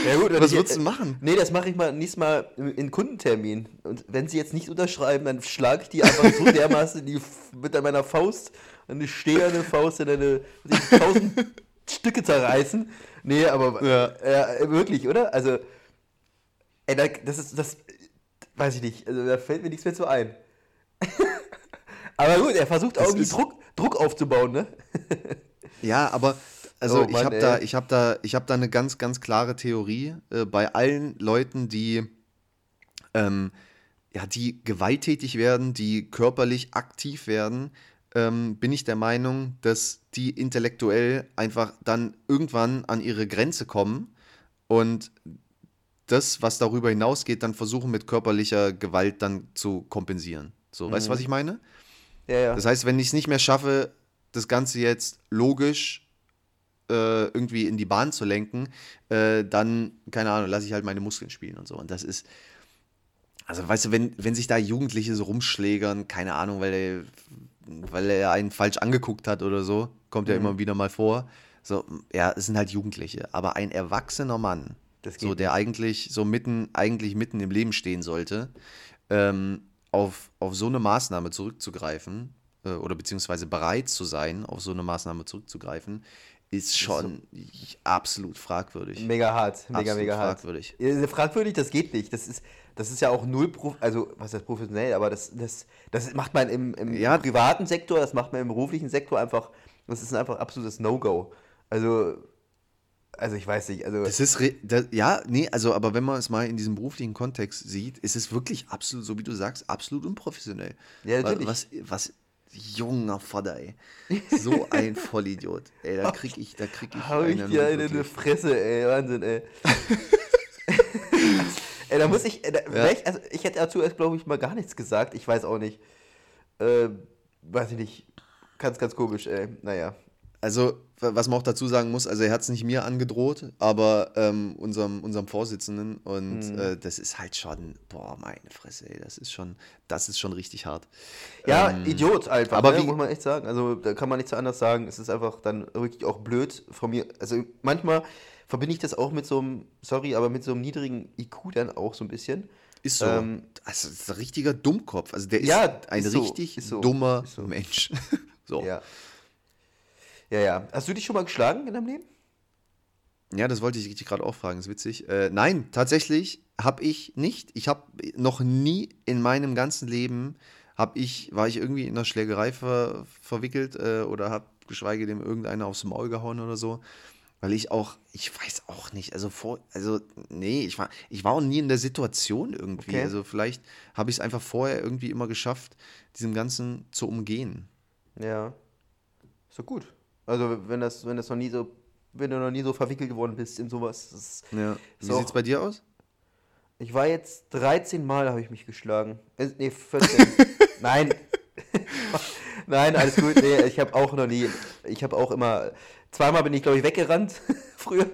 Ja, gut, Was ich- würdest du machen? Nee, das mache ich mal nächstes Mal in Kundentermin. Und wenn sie jetzt nicht unterschreiben, dann schlage ich die einfach so dermaßen die mit meiner Faust, eine stehende Faust in eine tausend Stücke zerreißen. Nee, aber Ja. ja, wirklich, oder? Also, ey, da- das ist, das weiß ich nicht. Also, da fällt mir nichts mehr zu ein. aber gut, er versucht auch irgendwie Druck, Druck aufzubauen, ne? Ja, aber also Oh ich habe da, ich habe da, ich habe da eine ganz, ganz klare Theorie äh, bei allen Leuten, die ähm, ja, die gewalttätig werden, die körperlich aktiv werden, ähm, bin ich der Meinung, dass die intellektuell einfach dann irgendwann an ihre Grenze kommen und das, was darüber hinausgeht, dann versuchen mit körperlicher Gewalt dann zu kompensieren. So, weißt du, was ich meine? Ja, ja. Das heißt, wenn ich es nicht mehr schaffe, das Ganze jetzt logisch äh, irgendwie in die Bahn zu lenken, äh, dann, keine Ahnung, lasse ich halt meine Muskeln spielen und so. Und das ist, also weißt du, wenn, wenn sich da Jugendliche so rumschlägern, keine Ahnung, weil er, weil er einen falsch angeguckt hat oder so, kommt Mhm. ja immer wieder mal vor. So, ja, es sind halt Jugendliche. Aber ein erwachsener Mann, so, der eigentlich so mitten, eigentlich mitten im Leben stehen sollte, ähm, auf, auf so eine Maßnahme zurückzugreifen äh, oder beziehungsweise bereit zu sein, auf so eine Maßnahme zurückzugreifen, ist schon absolut fragwürdig. Mega hart, mega, Absolut mega hart. fragwürdig. Fragwürdig, das geht nicht. Das ist, das ist ja auch null, Prof also was heißt professionell, aber das, das, das macht man im, im Ja. privaten Sektor, das macht man im beruflichen Sektor einfach, das ist einfach absolutes No-Go. Also, also ich weiß nicht, also Das ist, das, ja, nee, also, aber wenn man es mal in diesem beruflichen Kontext sieht, ist es wirklich absolut, so wie du sagst, absolut unprofessionell. Ja, natürlich. Was, was, junger Vater, ey. So ein Vollidiot. Ey, da krieg ich, da krieg ich hau ich dir eine in die. Fresse, ey, Wahnsinn, ey. ey, da muss ich, äh, da, vielleicht, also ich hätte dazu erst, glaube ich, mal gar nichts gesagt, ich weiß auch nicht. Ähm, weiß ich nicht, ganz, ganz komisch, ey, naja. Also, was man auch dazu sagen muss, also er hat es nicht mir angedroht, aber ähm, unserem, unserem Vorsitzenden. Und mhm. äh, das ist halt schon, boah, meine Fresse, ey, das ist schon, das ist schon richtig hart. Ja, ähm, Idiot einfach, aber ne, wie, muss man echt sagen. Also da kann man nichts anderes sagen. Es ist einfach dann wirklich auch blöd von mir. Also manchmal verbinde ich das auch mit so einem, sorry, aber mit so einem niedrigen IQ dann auch so ein bisschen. Ist so. Ähm, also, das ist ein richtiger Dummkopf. Also der ist ja, ein ist richtig so, dummer so. Mensch. so. Ja. Ja, ja. Hast du dich schon mal geschlagen in deinem Leben? Ja, das wollte ich dich gerade auch fragen, ist witzig. Äh, nein, tatsächlich habe ich nicht. Ich habe noch nie in meinem ganzen Leben, habe ich, war ich irgendwie in einer Schlägerei ver, verwickelt äh, oder habe geschweige denn irgendeiner aufs Maul gehauen oder so. Weil ich auch, ich weiß auch nicht, also vor, also nee, ich war, ich war auch nie in der Situation irgendwie. Okay. Also vielleicht habe ich es einfach vorher irgendwie immer geschafft, diesem Ganzen zu umgehen. Ja. Ist doch gut. Also wenn das, wenn das noch nie so, wenn du noch nie so verwickelt geworden bist in sowas. Das ja. Wie sieht es bei dir aus? Ich war jetzt 13 Mal, habe ich mich geschlagen. Äh, nee, 14. Nein. Nein, alles gut. Nee, ich habe auch noch nie. Ich habe auch immer. Zweimal bin ich, glaube ich, weggerannt früher.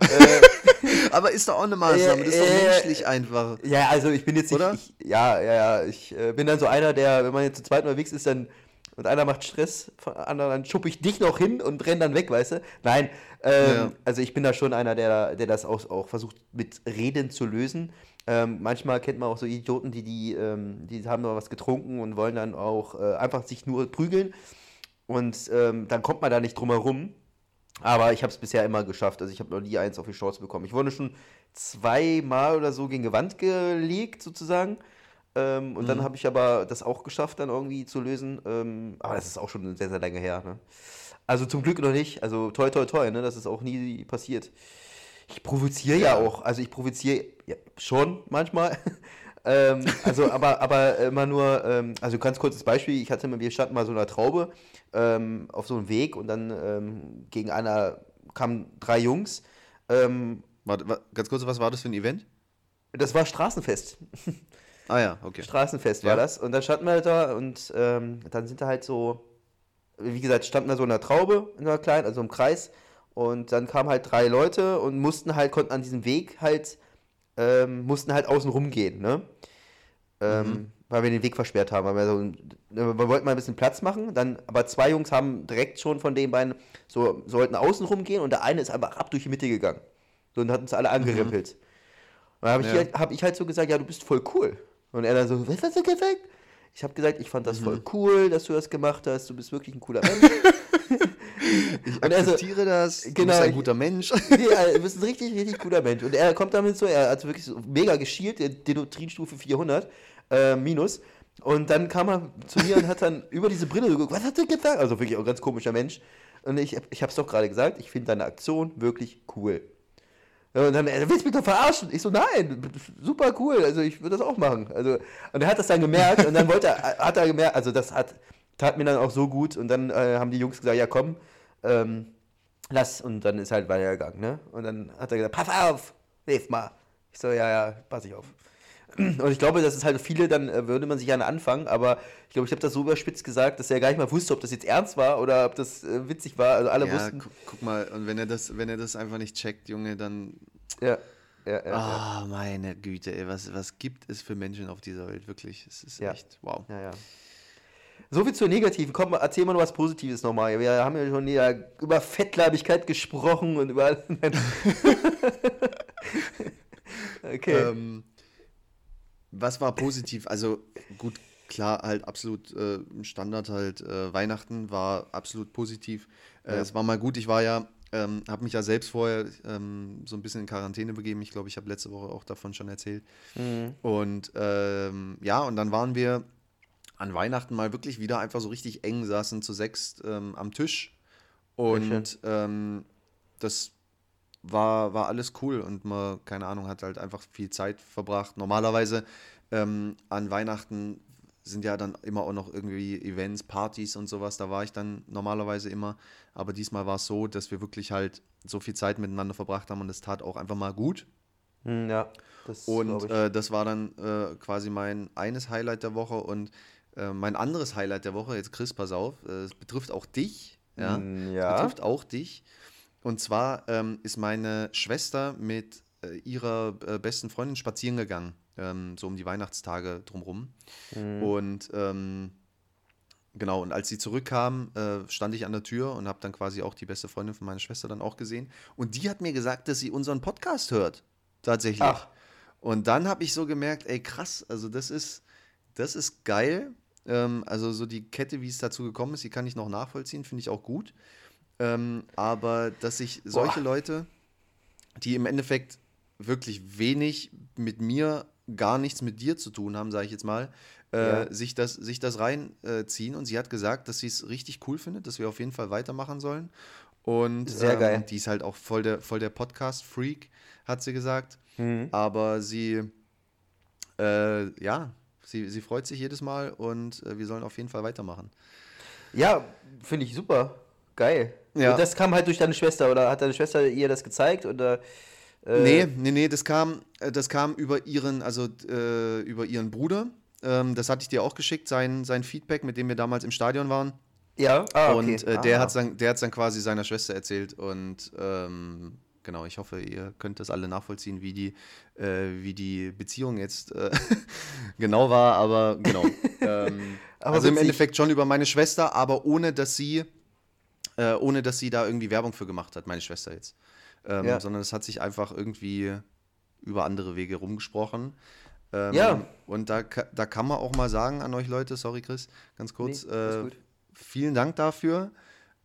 äh, aber ist doch auch eine Maßnahme, das ist doch äh, menschlich einfach. Ja, also ich bin jetzt nicht? Ich, ja, ja, ja, ich äh, bin dann so einer, der, wenn man jetzt zu zweit unterwegs ist, dann und einer macht Stress, von anderen dann schuppe ich dich noch hin und renn dann weg, weißt du? Nein, ähm, ja. also ich bin da schon einer, der, der das auch, auch versucht mit Reden zu lösen. Ähm, manchmal kennt man auch so Idioten, die, die, ähm, die haben noch was getrunken und wollen dann auch äh, einfach sich nur prügeln. Und ähm, dann kommt man da nicht drum herum. Aber ich habe es bisher immer geschafft. Also ich habe noch nie eins auf die Chance bekommen. Ich wurde schon zweimal oder so gegen Gewand gelegt, sozusagen. Ähm, und mhm. dann habe ich aber das auch geschafft, dann irgendwie zu lösen. Ähm, aber das ist auch schon sehr, sehr lange her. Ne? Also zum Glück noch nicht. Also toi, toi, toi, ne? das ist auch nie passiert. Ich provoziere ja auch. Also ich provoziere ja, schon manchmal. ähm, also aber, aber immer nur, ähm, also ganz kurzes Beispiel. Ich hatte, wir standen mal so einer Traube ähm, auf so einem Weg und dann ähm, gegen einer kamen drei Jungs. Warte, ganz kurz, was war das für ein Event? Das war Straßenfest. Ah ja, okay. Straßenfest ja. war das. Und dann standen wir da und ähm, dann sind da halt so, wie gesagt, standen da so in einer Traube, in einer kleinen, also im Kreis. Und dann kamen halt drei Leute und mussten halt, konnten an diesem Weg halt, ähm, mussten halt außen rumgehen, ne? Ähm, mhm. Weil wir den Weg versperrt haben. Weil wir, so, wir wollten mal ein bisschen Platz machen, dann, aber zwei Jungs haben direkt schon von den beiden so, sollten außen rumgehen und der eine ist einfach ab durch die Mitte gegangen. So, und hat uns alle angerempelt. Mhm. Und dann habe ich, ja. halt, hab ich halt so gesagt, ja, du bist voll cool. Und er dann so, was hast du gesagt? Ich habe gesagt, ich fand das mhm. voll cool, dass du das gemacht hast. Du bist wirklich ein cooler Mensch. ich akzeptiere so, das. Du genau, bist ein guter Mensch. ja, du bist ein richtig, richtig guter Mensch. Und er kommt damit so, er hat wirklich so mega geschielt, Denotrinstufe 400 äh, minus. Und dann kam er zu mir und hat dann über diese Brille geguckt, was hat er gesagt? Also wirklich auch ein ganz komischer Mensch. Und ich, ich habe es doch gerade gesagt, ich finde deine Aktion wirklich cool. Und dann, er willst mich doch verarschen. Ich so, nein, super cool, also ich würde das auch machen. Also, und er hat das dann gemerkt und dann wollte er, hat er gemerkt, also das hat, tat mir dann auch so gut und dann äh, haben die Jungs gesagt, ja komm, ähm, lass und dann ist halt weitergegangen, ne? Und dann hat er gesagt, pass auf, nächstes Mal. Ich so, ja, ja, pass ich auf. Und ich glaube, das ist halt viele, dann äh, würde man sich gerne anfangen, aber ich glaube, ich habe das so überspitzt gesagt, dass er gar nicht mal wusste, ob das jetzt ernst war oder ob das äh, witzig war. Also alle ja, wussten. Guck, guck, mal, und wenn er das, wenn er das einfach nicht checkt, Junge, dann. Ja. Ja, ja, ah, ja. meine Güte, ey, was, was gibt es für Menschen auf dieser Welt, wirklich? Es ist ja. echt, wow. Ja, ja. So viel zur Negativen. Komm, erzähl mal noch was Positives nochmal. Wir haben ja schon ja, über Fettleibigkeit gesprochen und über. okay. Ähm, was war positiv? Also gut, klar, halt absolut äh, Standard halt. Äh, Weihnachten war absolut positiv. Äh, ja. Es war mal gut. Ich war ja, ähm, habe mich ja selbst vorher ähm, so ein bisschen in Quarantäne begeben. Ich glaube, ich habe letzte Woche auch davon schon erzählt. Mhm. Und ähm, ja, und dann waren wir an Weihnachten mal wirklich wieder einfach so richtig eng, saßen zu sechs ähm, am Tisch. Und ähm, das war, war alles cool und man, keine Ahnung, hat halt einfach viel Zeit verbracht. Normalerweise ähm, an Weihnachten sind ja dann immer auch noch irgendwie Events, Partys und sowas. Da war ich dann normalerweise immer. Aber diesmal war es so, dass wir wirklich halt so viel Zeit miteinander verbracht haben und es tat auch einfach mal gut. Hm, ja, das Und äh, das war dann äh, quasi mein eines Highlight der Woche und äh, mein anderes Highlight der Woche, jetzt Chris, pass auf, äh, es betrifft auch dich Ja, Mm, ja. betrifft auch dich. Und zwar ähm, ist meine Schwester mit äh, ihrer äh, besten Freundin spazieren gegangen, ähm, so um die Weihnachtstage drumrum. Mhm. Und ähm, genau, und als sie zurückkam, äh, stand ich an der Tür und habe dann quasi auch die beste Freundin von meiner Schwester dann auch gesehen. Und die hat mir gesagt, dass sie unseren Podcast hört. Tatsächlich. Ach. Und dann habe ich so gemerkt, ey krass, also das ist, das ist geil. Ähm, also so die Kette, wie es dazu gekommen ist, die kann ich noch nachvollziehen, finde ich auch gut. Ähm, aber dass sich solche Boah. Leute, die im Endeffekt wirklich wenig mit mir, gar nichts mit dir zu tun haben, sage ich jetzt mal, äh, Ja. sich das, sich das reinziehen. Und sie hat gesagt, dass sie es richtig cool findet, dass wir auf jeden Fall weitermachen sollen. Und Sehr ähm, geil. die ist halt auch voll der, voll der Podcast-Freak, hat sie gesagt. Mhm. Aber sie, äh, ja, sie, sie freut sich jedes Mal und äh, wir sollen auf jeden Fall weitermachen. Ja, finde ich super. Geil. Ja. Und das kam halt durch deine Schwester oder hat deine Schwester ihr das gezeigt oder äh, Nee, nee, nee, das kam, äh, das kam über ihren, also äh, über ihren Bruder. Ähm, das hatte ich dir auch geschickt, sein, sein Feedback, mit dem wir damals im Stadion waren. Ja, ah, okay. Und äh, der Ah. hat es dann, der hat's dann quasi seiner Schwester erzählt. Und ähm, genau, ich hoffe, ihr könnt das alle nachvollziehen, wie die, äh, wie die Beziehung jetzt äh, genau war. Aber genau. ähm, Aber also im. Endeffekt schon über meine Schwester, aber ohne dass sie, äh, ohne dass sie da irgendwie Werbung für gemacht hat, meine Schwester jetzt. Ähm, Ja. Sondern es hat sich einfach irgendwie über andere Wege rumgesprochen. Ähm, Ja. Und da, da kann man auch mal sagen an euch Leute, sorry Chris, ganz kurz, Nee, äh, vielen Dank dafür.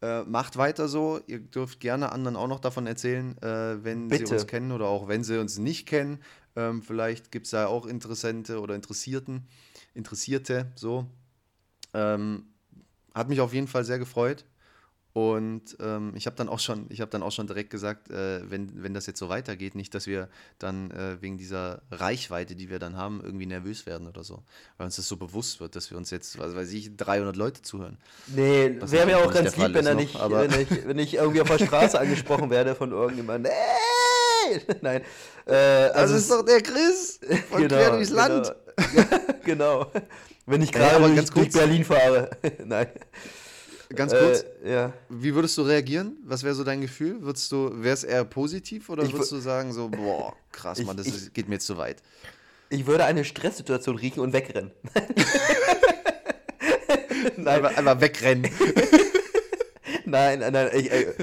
Äh, macht weiter so. Ihr dürft gerne anderen auch noch davon erzählen, äh, wenn sie Bitte. uns kennen oder auch wenn sie uns nicht kennen. Ähm, vielleicht gibt es da auch Interessente oder Interessierten, Interessierte, so. Ähm, hat mich auf jeden Fall sehr gefreut. Und ähm, ich habe dann auch schon, ich habe dann auch schon direkt gesagt, äh, wenn, wenn das jetzt so weitergeht, nicht, dass wir dann äh, wegen dieser Reichweite, die wir dann haben, irgendwie nervös werden oder so. Weil uns das so bewusst wird, dass wir uns jetzt, was weiß ich, 300 Leute zuhören. Nee, wäre mir auch ganz lieb, wenn, ist er noch, nicht, aber- wenn, ich, wenn ich irgendwie auf der Straße angesprochen werde von irgendjemandem. Hey! Nein. Äh, also es- der Chris von Genau. genau. Wenn ich Ey, gerade aber durch, ganz durch Berlin fahre. Nein. Ganz kurz, Äh, ja. wie würdest du reagieren? Was wäre so dein Gefühl? Würdest du, wäre es eher positiv oder würdest wür- du sagen so, boah, krass, Ich- Mann, das ich- ist, geht mir zu weit? Ich würde eine Stresssituation riechen und wegrennen. nein, Einfach, einfach wegrennen. nein, nein, nein. Ich, äh,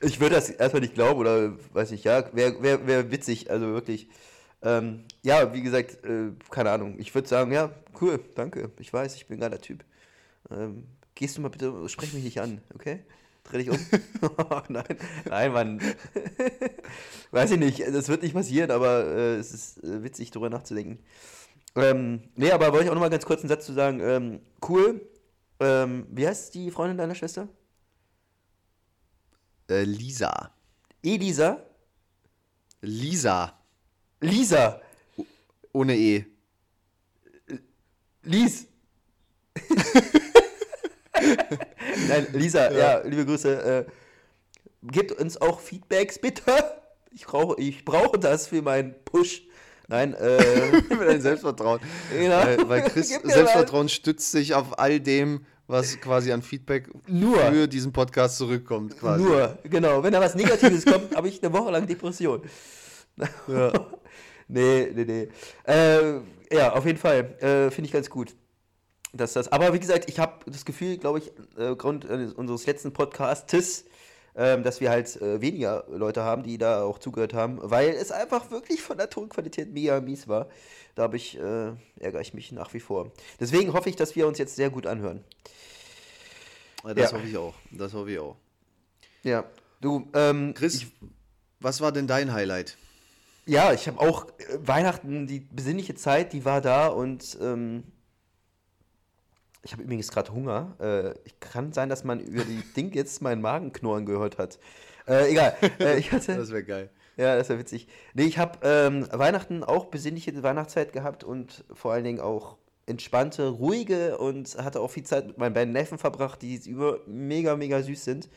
ich würde das erstmal nicht glauben oder weiß ich, ja, wäre wär, wär witzig, also wirklich. Ähm, ja, wie gesagt, äh, keine Ahnung. Ich würde sagen, ja, cool, danke. Ich weiß, ich bin ein geiler Typ. Ähm, gehst du mal bitte, sprech mich nicht an, okay? Dreh dich um. nein, nein, Mann. Weiß ich nicht, das wird nicht passieren, aber äh, es ist äh, witzig, darüber nachzudenken. Ähm, nee, aber wollte ich auch noch mal ganz kurz einen Satz zu sagen. Ähm, cool. Ähm, wie heißt die Freundin deiner Schwester? Äh, Lisa. Elisa? Lisa. Lisa! Ohne E. Lies! Nein, Lisa, ja, liebe Grüße. Äh, gebt uns auch Feedbacks, bitte. Ich brauche, ich brauche das für meinen Push. Nein, äh, Für dein Selbstvertrauen. Genau. Weil, weil Chris Selbstvertrauen stützt sich auf all dem, was quasi an Feedback Nur. für diesen Podcast zurückkommt. Quasi. nur, genau. Wenn da was Negatives kommt, habe ich eine Woche lang Depression. Ja. Nee, nee, nee. Äh, ja, auf jeden Fall. Äh, Finde ich ganz gut. Dass das, aber wie gesagt, ich habe das Gefühl, glaube ich, äh, aufgrund äh, unseres letzten Podcastes, ähm, dass wir halt äh, weniger Leute haben, die da auch zugehört haben, weil es einfach wirklich von der Tonqualität mega mies war. Da habe ich, äh, ärgere ich mich nach wie vor. Deswegen hoffe ich, dass wir uns jetzt sehr gut anhören. Das Ja. hoffe ich auch. Das hoffe ich auch. Ja, du, ähm, Chris, ich, was war denn dein Highlight? Ja, ich habe auch äh, Weihnachten, die besinnliche Zeit, die war da und ähm, ich habe übrigens gerade Hunger. Äh, ich kann sein, dass man über die Ding jetzt meinen Magen knurren gehört hat. Äh, egal. Äh, ich hatte, Das wäre geil. ja, das wäre witzig. Nee, ich habe ähm, Weihnachten auch besinnliche Weihnachtszeit gehabt und vor allen Dingen auch entspannte, ruhige und hatte auch viel Zeit mit meinen beiden Neffen verbracht, die über mega, mega süß sind.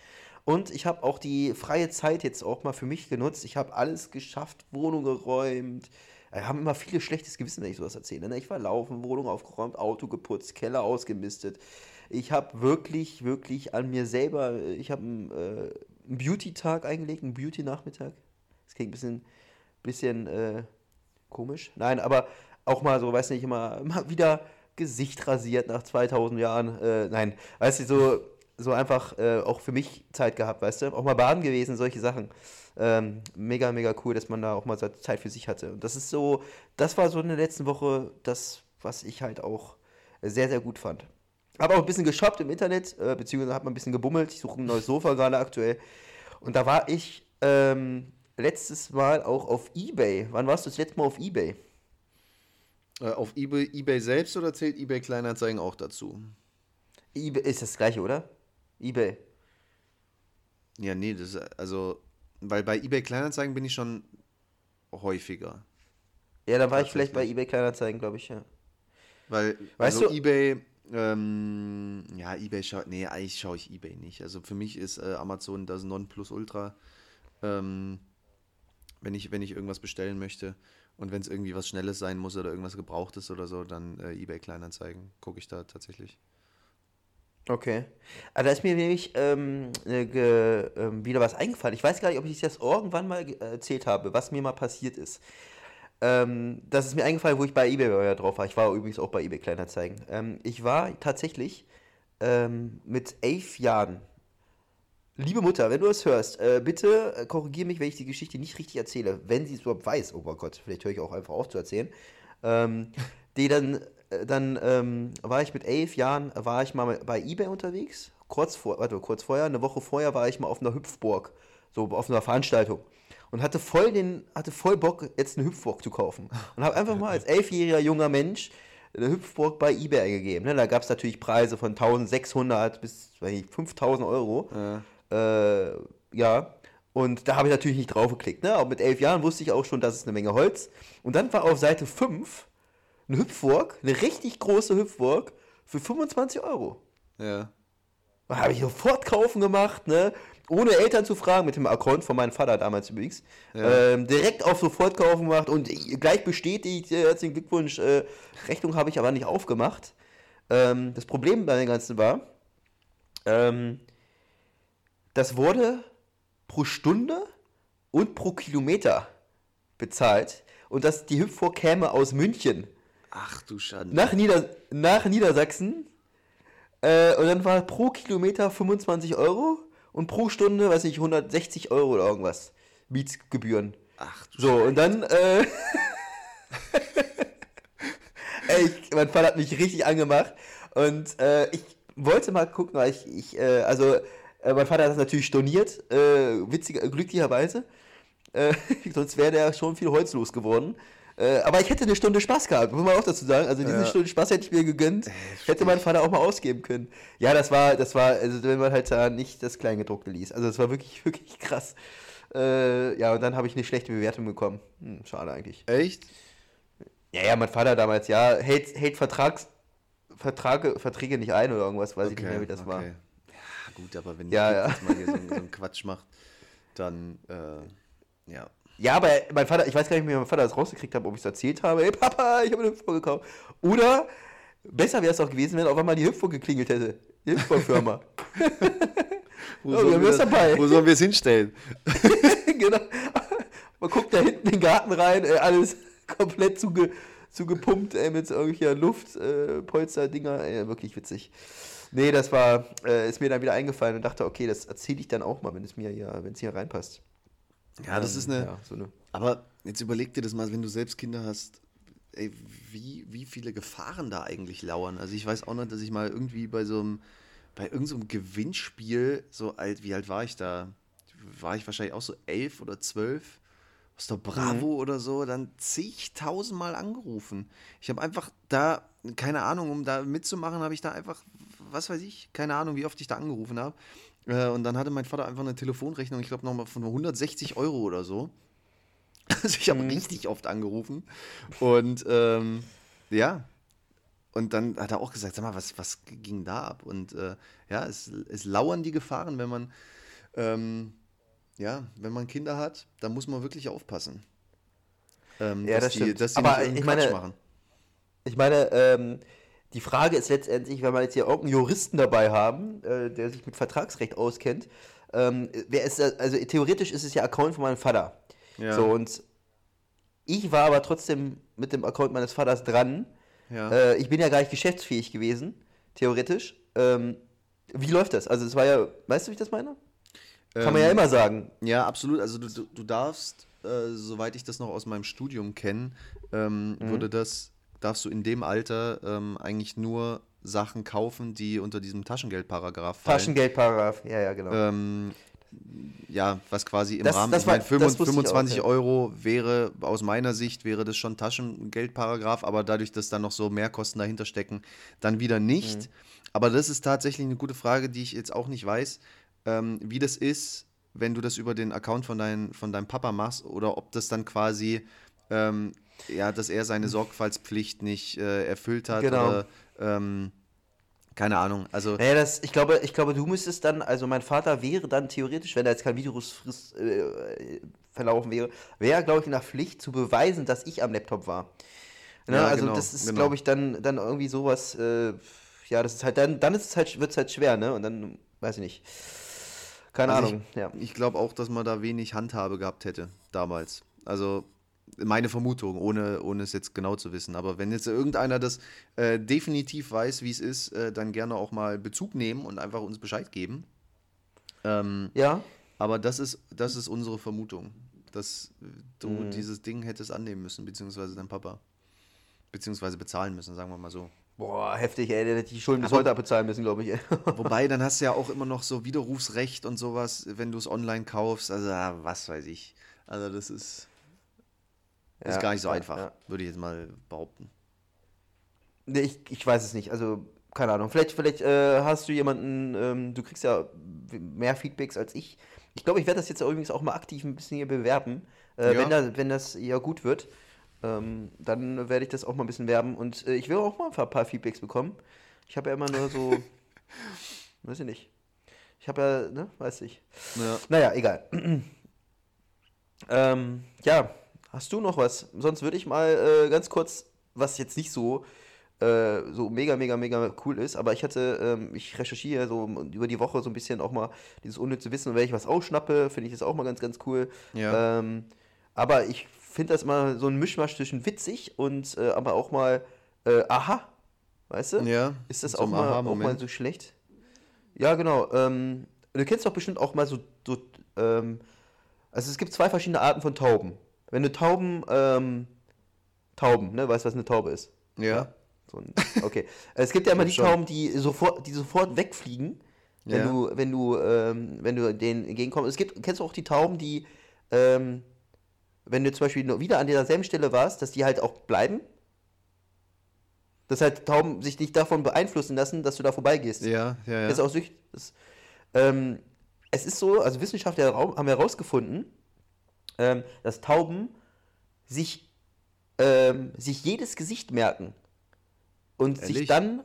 Und ich habe auch die freie Zeit jetzt auch mal für mich genutzt. Ich habe alles geschafft, Wohnung geräumt. Wir haben immer viele schlechtes Gewissen, wenn ich sowas erzähle. Ne? Ich war laufen, Wohnung aufgeräumt, Auto geputzt, Keller ausgemistet. Ich habe wirklich, wirklich an mir selber, ich habe einen, äh, einen Beauty-Tag eingelegt, einen Beauty-Nachmittag. Das klingt ein bisschen, bisschen äh, komisch. Nein, aber auch mal so, weiß nicht, immer, immer wieder Gesicht rasiert nach 2000 Jahren. Äh, nein, weißt du, so, so einfach äh, auch für mich Zeit gehabt, weißt du? Auch mal baden gewesen, solche Sachen. Ähm, mega, mega cool, dass man da auch mal Zeit für sich hatte. Und das ist so, das war so in der letzten Woche das, was ich halt auch sehr, sehr gut fand. Habe auch ein bisschen geshoppt im Internet, äh, beziehungsweise habe mal ein bisschen gebummelt. Ich suche ein neues Sofa gerade aktuell. Und da war ich ähm, letztes Mal auch auf Ebay. Wann warst du das letzte Mal auf Ebay? Äh, auf eBay, eBay selbst oder zählt eBay Kleinanzeigen auch dazu? eBay ist das gleiche, oder? eBay. Ja, nee, das ist, also, weil bei eBay Kleinanzeigen bin ich schon häufiger. Ja, da war ich vielleicht bei eBay Kleinanzeigen, glaube ich, ja. Weil, weißt also du, eBay, ähm, ja, eBay schaut, nee, eigentlich schaue ich eBay nicht. Also für mich ist äh, Amazon das Nonplusultra, ähm, wenn ich, wenn ich irgendwas bestellen möchte. Und wenn es irgendwie was Schnelles sein muss oder irgendwas Gebrauchtes oder so, dann äh, eBay Kleinanzeigen gucke ich da tatsächlich. Okay. Also da ist mir nämlich ähm, äh, ge, äh, wieder was eingefallen. Ich weiß gar nicht, ob ich das irgendwann mal erzählt habe, was mir mal passiert ist. Ähm, das ist mir eingefallen, wo ich bei eBay drauf war. Ich war übrigens auch bei eBay Kleinanzeigen. Ähm, ich war tatsächlich ähm, mit elf Jahren Liebe Mutter, wenn du es hörst, äh, bitte äh, korrigiere mich, wenn ich die Geschichte nicht richtig erzähle. Wenn sie es überhaupt weiß, oh mein Gott, vielleicht höre ich auch einfach auf zu erzählen. Ähm, die dann, dann ähm, war ich mit elf Jahren, war ich mal bei eBay unterwegs. Kurz vor, warte, kurz vorher, eine Woche vorher war ich mal auf einer Hüpfburg, so auf einer Veranstaltung. Und hatte voll den, hatte voll Bock, jetzt eine Hüpfburg zu kaufen. Und habe einfach mal als elfjähriger junger Mensch eine Hüpfburg bei eBay eingegeben. Ne? Da gab es natürlich Preise von 1600 bis 5000 Euro. Ja. Äh, ja, und da habe ich natürlich nicht drauf geklickt. Ne? Aber mit elf Jahren wusste ich auch schon, das ist eine Menge Holz. Und dann war auf Seite 5 eine Hüpfburg, eine richtig große Hüpfburg für 25 Euro. Ja. Habe ich sofort kaufen gemacht, ne? ohne Eltern zu fragen, mit dem Account von meinem Vater damals übrigens. Ja. Ähm, direkt auf sofort kaufen gemacht und gleich bestätigt, äh, herzlichen Glückwunsch, äh, Rechnung habe ich aber nicht aufgemacht. Ähm, das Problem bei dem Ganzen war, ähm, das wurde pro Stunde und pro Kilometer bezahlt. Und dass die Hüpfburg käme aus München. Ach du Schande. Nach, Nieder nach Niedersachsen. Äh, und dann war pro Kilometer 25 Euro und pro Stunde, weiß ich, 160 Euro oder irgendwas. Mietsgebühren. Ach du So, Scheiße. und dann, äh, Ey, ich, mein Vater hat mich richtig angemacht. Und äh, ich wollte mal gucken, weil ich, ich äh, also äh, mein Vater hat das natürlich storniert, äh, witziger, glücklicherweise. Äh, sonst wäre der schon viel Holz los geworden. Äh, aber ich hätte eine Stunde Spaß gehabt, muss man auch dazu sagen. Also diese ja. Stunde Spaß hätte ich mir gegönnt. Äh, hätte mein Vater auch mal ausgeben können. Ja, das war, das war, also wenn man halt da nicht das Kleingedruckte ließ. Also das war wirklich, wirklich krass. Äh, ja, und dann habe ich eine schlechte Bewertung bekommen. Hm, schade eigentlich. Echt? Ja, ja, mein Vater damals, ja, hält, hält Vertrags, Vertrage, Verträge nicht ein oder irgendwas, weiß okay, ich nicht mehr, wie das okay. war gut, aber wenn ja, ja. jetzt mal hier so, so einen Quatsch macht, dann, äh, ja. Ja, aber mein Vater, ich weiß gar nicht, wie mein Vater das rausgekriegt hat, ob ich es erzählt habe. Hey Papa, ich habe eine Hüpfburg gekauft. Oder besser wäre es auch gewesen, wenn auf einmal die Hüpfburg geklingelt hätte. Die Hüpfburg-Firma. wo, sollen wir dabei. wo sollen wir es hinstellen? genau. Man guckt da hinten in den Garten rein, ey, alles komplett zuge, zugepumpt, ey, mit irgendwelcher Luftpolster-Dinger. Äh, wirklich witzig. Nee, das war, äh, ist mir dann wieder eingefallen und dachte, okay, das erzähle ich dann auch mal, wenn es mir hier, wenn es hier reinpasst. Ja, das ähm, ist eine, ja, so eine. Aber jetzt überleg dir das mal, wenn du selbst Kinder hast, ey, wie, wie viele Gefahren da eigentlich lauern. Also ich weiß auch noch, dass ich mal irgendwie bei so einem, bei irgendeinem so Gewinnspiel, so alt, wie alt war ich da? War ich wahrscheinlich auch so elf oder zwölf? Aus der Bravo mhm. oder so, dann zigtausendmal angerufen. Ich habe einfach da, keine Ahnung, um da mitzumachen, habe ich da einfach was weiß ich, keine Ahnung, wie oft ich da angerufen habe. Äh, und dann hatte mein Vater einfach eine Telefonrechnung, ich glaube nochmal von 160 Euro oder so. Also ich habe mhm. richtig oft angerufen. Und ähm, ja, und dann hat er auch gesagt, sag mal, was, was ging da ab? Und äh, ja, es, es lauern die Gefahren, wenn man, ähm, ja, wenn man Kinder hat, da muss man wirklich aufpassen. Ähm, ja, das die, stimmt. Dass die Aber ich meine, machen. ich meine, ähm, Die Frage ist letztendlich, wenn wir jetzt hier irgendeinen Juristen dabei haben, äh, der sich mit Vertragsrecht auskennt, ähm, wer ist das, also theoretisch ist es ja Account von meinem Vater. Ja. So, und ich war aber trotzdem mit dem Account meines Vaters dran. Ja. Äh, ich bin ja gar nicht geschäftsfähig gewesen, theoretisch. Ähm, wie läuft das? Also es war ja, weißt du, wie ich das meine? Kann man ja Ähm, immer sagen. Ja, absolut. Also du, du, du darfst, äh, soweit ich das noch aus meinem Studium kenne, ähm, Mhm. würde das, darfst du in dem Alter ähm, eigentlich nur Sachen kaufen, die unter diesem Taschengeldparagraph fallen. Taschengeldparagraph, ja, ja, genau. Ähm, ja, was quasi im Das- Rahmen, das ich meine, war- ich 25 auch. Euro wäre, aus meiner Sicht, wäre das schon Taschengeldparagraph, aber dadurch, dass da noch so Mehrkosten dahinter stecken, dann wieder nicht. Mhm. Aber das ist tatsächlich eine gute Frage, die ich jetzt auch nicht weiß, ähm, wie das ist, wenn du das über den Account von, dein, von deinem Papa machst oder ob das dann quasi, ähm, ja, dass er seine Sorgfaltspflicht nicht äh, erfüllt hat Genau. oder, ähm, keine Ahnung, also... Naja, das, ich, glaube, ich glaube, du müsstest dann, also mein Vater wäre dann theoretisch, wenn da jetzt kein Virusfrist äh, verlaufen wäre, wäre er, glaube ich, in der Pflicht zu beweisen, dass ich am Laptop war. Ne? Ja, also genau, das ist, genau. glaube ich, dann, dann irgendwie sowas, äh, ja, das ist halt, dann, dann ist es halt, wird es halt schwer, ne? Und dann, weiß ich nicht. Keine Also Ahnung, ja. Ich glaube auch, dass man da wenig Handhabe gehabt hätte damals. Also meine Vermutung, ohne, ohne es jetzt genau zu wissen. Aber wenn jetzt irgendeiner das äh, definitiv weiß, wie es ist, äh, dann gerne auch mal Bezug nehmen und einfach uns Bescheid geben. Ähm, Ja, aber das ist, das ist unsere Vermutung, dass du Mhm. dieses Ding hättest annehmen müssen, beziehungsweise dein Papa. Beziehungsweise bezahlen müssen, sagen wir mal so. Boah, heftig, ey, der hätte die Schulden bis Aber- heute abbezahlen müssen, glaube ich. ey. Wobei, dann hast du ja auch immer noch so Widerrufsrecht und sowas, wenn du es online kaufst. Also, ah, was weiß ich. Also, das ist, ist Ja, gar nicht so ja, einfach, ja. würde ich jetzt mal behaupten. Nee, ich, ich weiß es nicht. Also, keine Ahnung. Vielleicht, vielleicht äh, hast du jemanden, ähm, du kriegst ja mehr Feedbacks als ich. Ich glaube, ich werde das jetzt übrigens auch mal aktiv ein bisschen hier bewerben. Äh, wenn, da, wenn das ja gut wird, ähm, dann werde ich das auch mal ein bisschen werben. Und äh, ich will auch mal ein paar, Feedbacks bekommen. Ich habe ja immer nur so, weiß ich nicht. Ich habe ja, ne, weiß ich. Ja. Naja, egal. ähm, ja, hast du noch was? Sonst würde ich mal äh, ganz kurz, was jetzt nicht so, äh, so mega, mega, mega cool ist, aber ich hatte, ähm, ich recherchiere so über die Woche so ein bisschen auch mal dieses unnütze Wissen und wenn ich was ausschnappe, finde ich das auch mal ganz, ganz cool. Ja. Ähm, aber ich finde das immer so ein Mischmasch zwischen witzig und äh, aber auch mal, äh, aha, weißt du? Ja, Ist das auch, mal, auch mal so schlecht? Ja, genau. Ähm, du kennst doch bestimmt auch mal so, so ähm, also es gibt zwei verschiedene Arten von Tauben. Wenn du Tauben, ähm, Tauben, ne, weißt du, was eine Taube ist? Ja. So ein, okay. es gibt ja immer die. Tauben, die sofort, die sofort wegfliegen, wenn Ja. du, wenn du, ähm, wenn du denen entgegenkommst. Es gibt, kennst du auch die Tauben, die, ähm, wenn du zum Beispiel noch wieder an derselben Stelle warst, dass die halt auch bleiben? Dass halt Tauben sich nicht davon beeinflussen lassen, dass du da vorbeigehst. Ja, ja, ja. Das ist auch süchtig. Ähm, es ist so, also Wissenschaftler haben herausgefunden, ähm, dass Tauben sich, ähm, sich jedes Gesicht merken. Und sich Ehrlich? dann,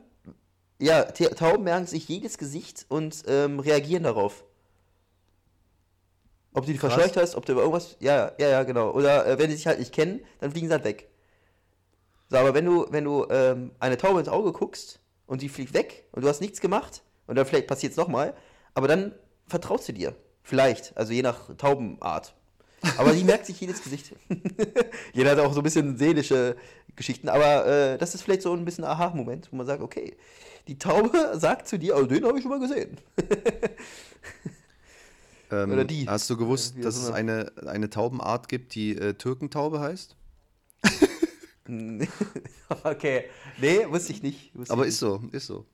ja, Tauben merken sich jedes Gesicht und ähm, reagieren darauf. Ob du die Krass. verscheucht hast, ob du irgendwas, ja, ja, ja, genau. Oder äh, wenn sie sich halt nicht kennen, dann fliegen sie halt weg. So, aber wenn du, wenn du ähm, eine Taube ins Auge guckst und die fliegt weg und du hast nichts gemacht und dann vielleicht passiert es nochmal, aber dann vertraut sie dir. Vielleicht, also je nach Taubenart. Aber die merkt sich jedes Gesicht. Jeder hat auch so ein bisschen seelische Geschichten, aber äh, das ist vielleicht so ein bisschen Aha-Moment, wo man sagt, okay, die Taube sagt zu dir, oh, den habe ich schon mal gesehen. Ähm, oder die. Hast du gewusst, dass es eine, eine Taubenart gibt, die äh, Türkentaube heißt? okay, nee, wusste ich nicht. Wusste Aber ich ist so, ist so.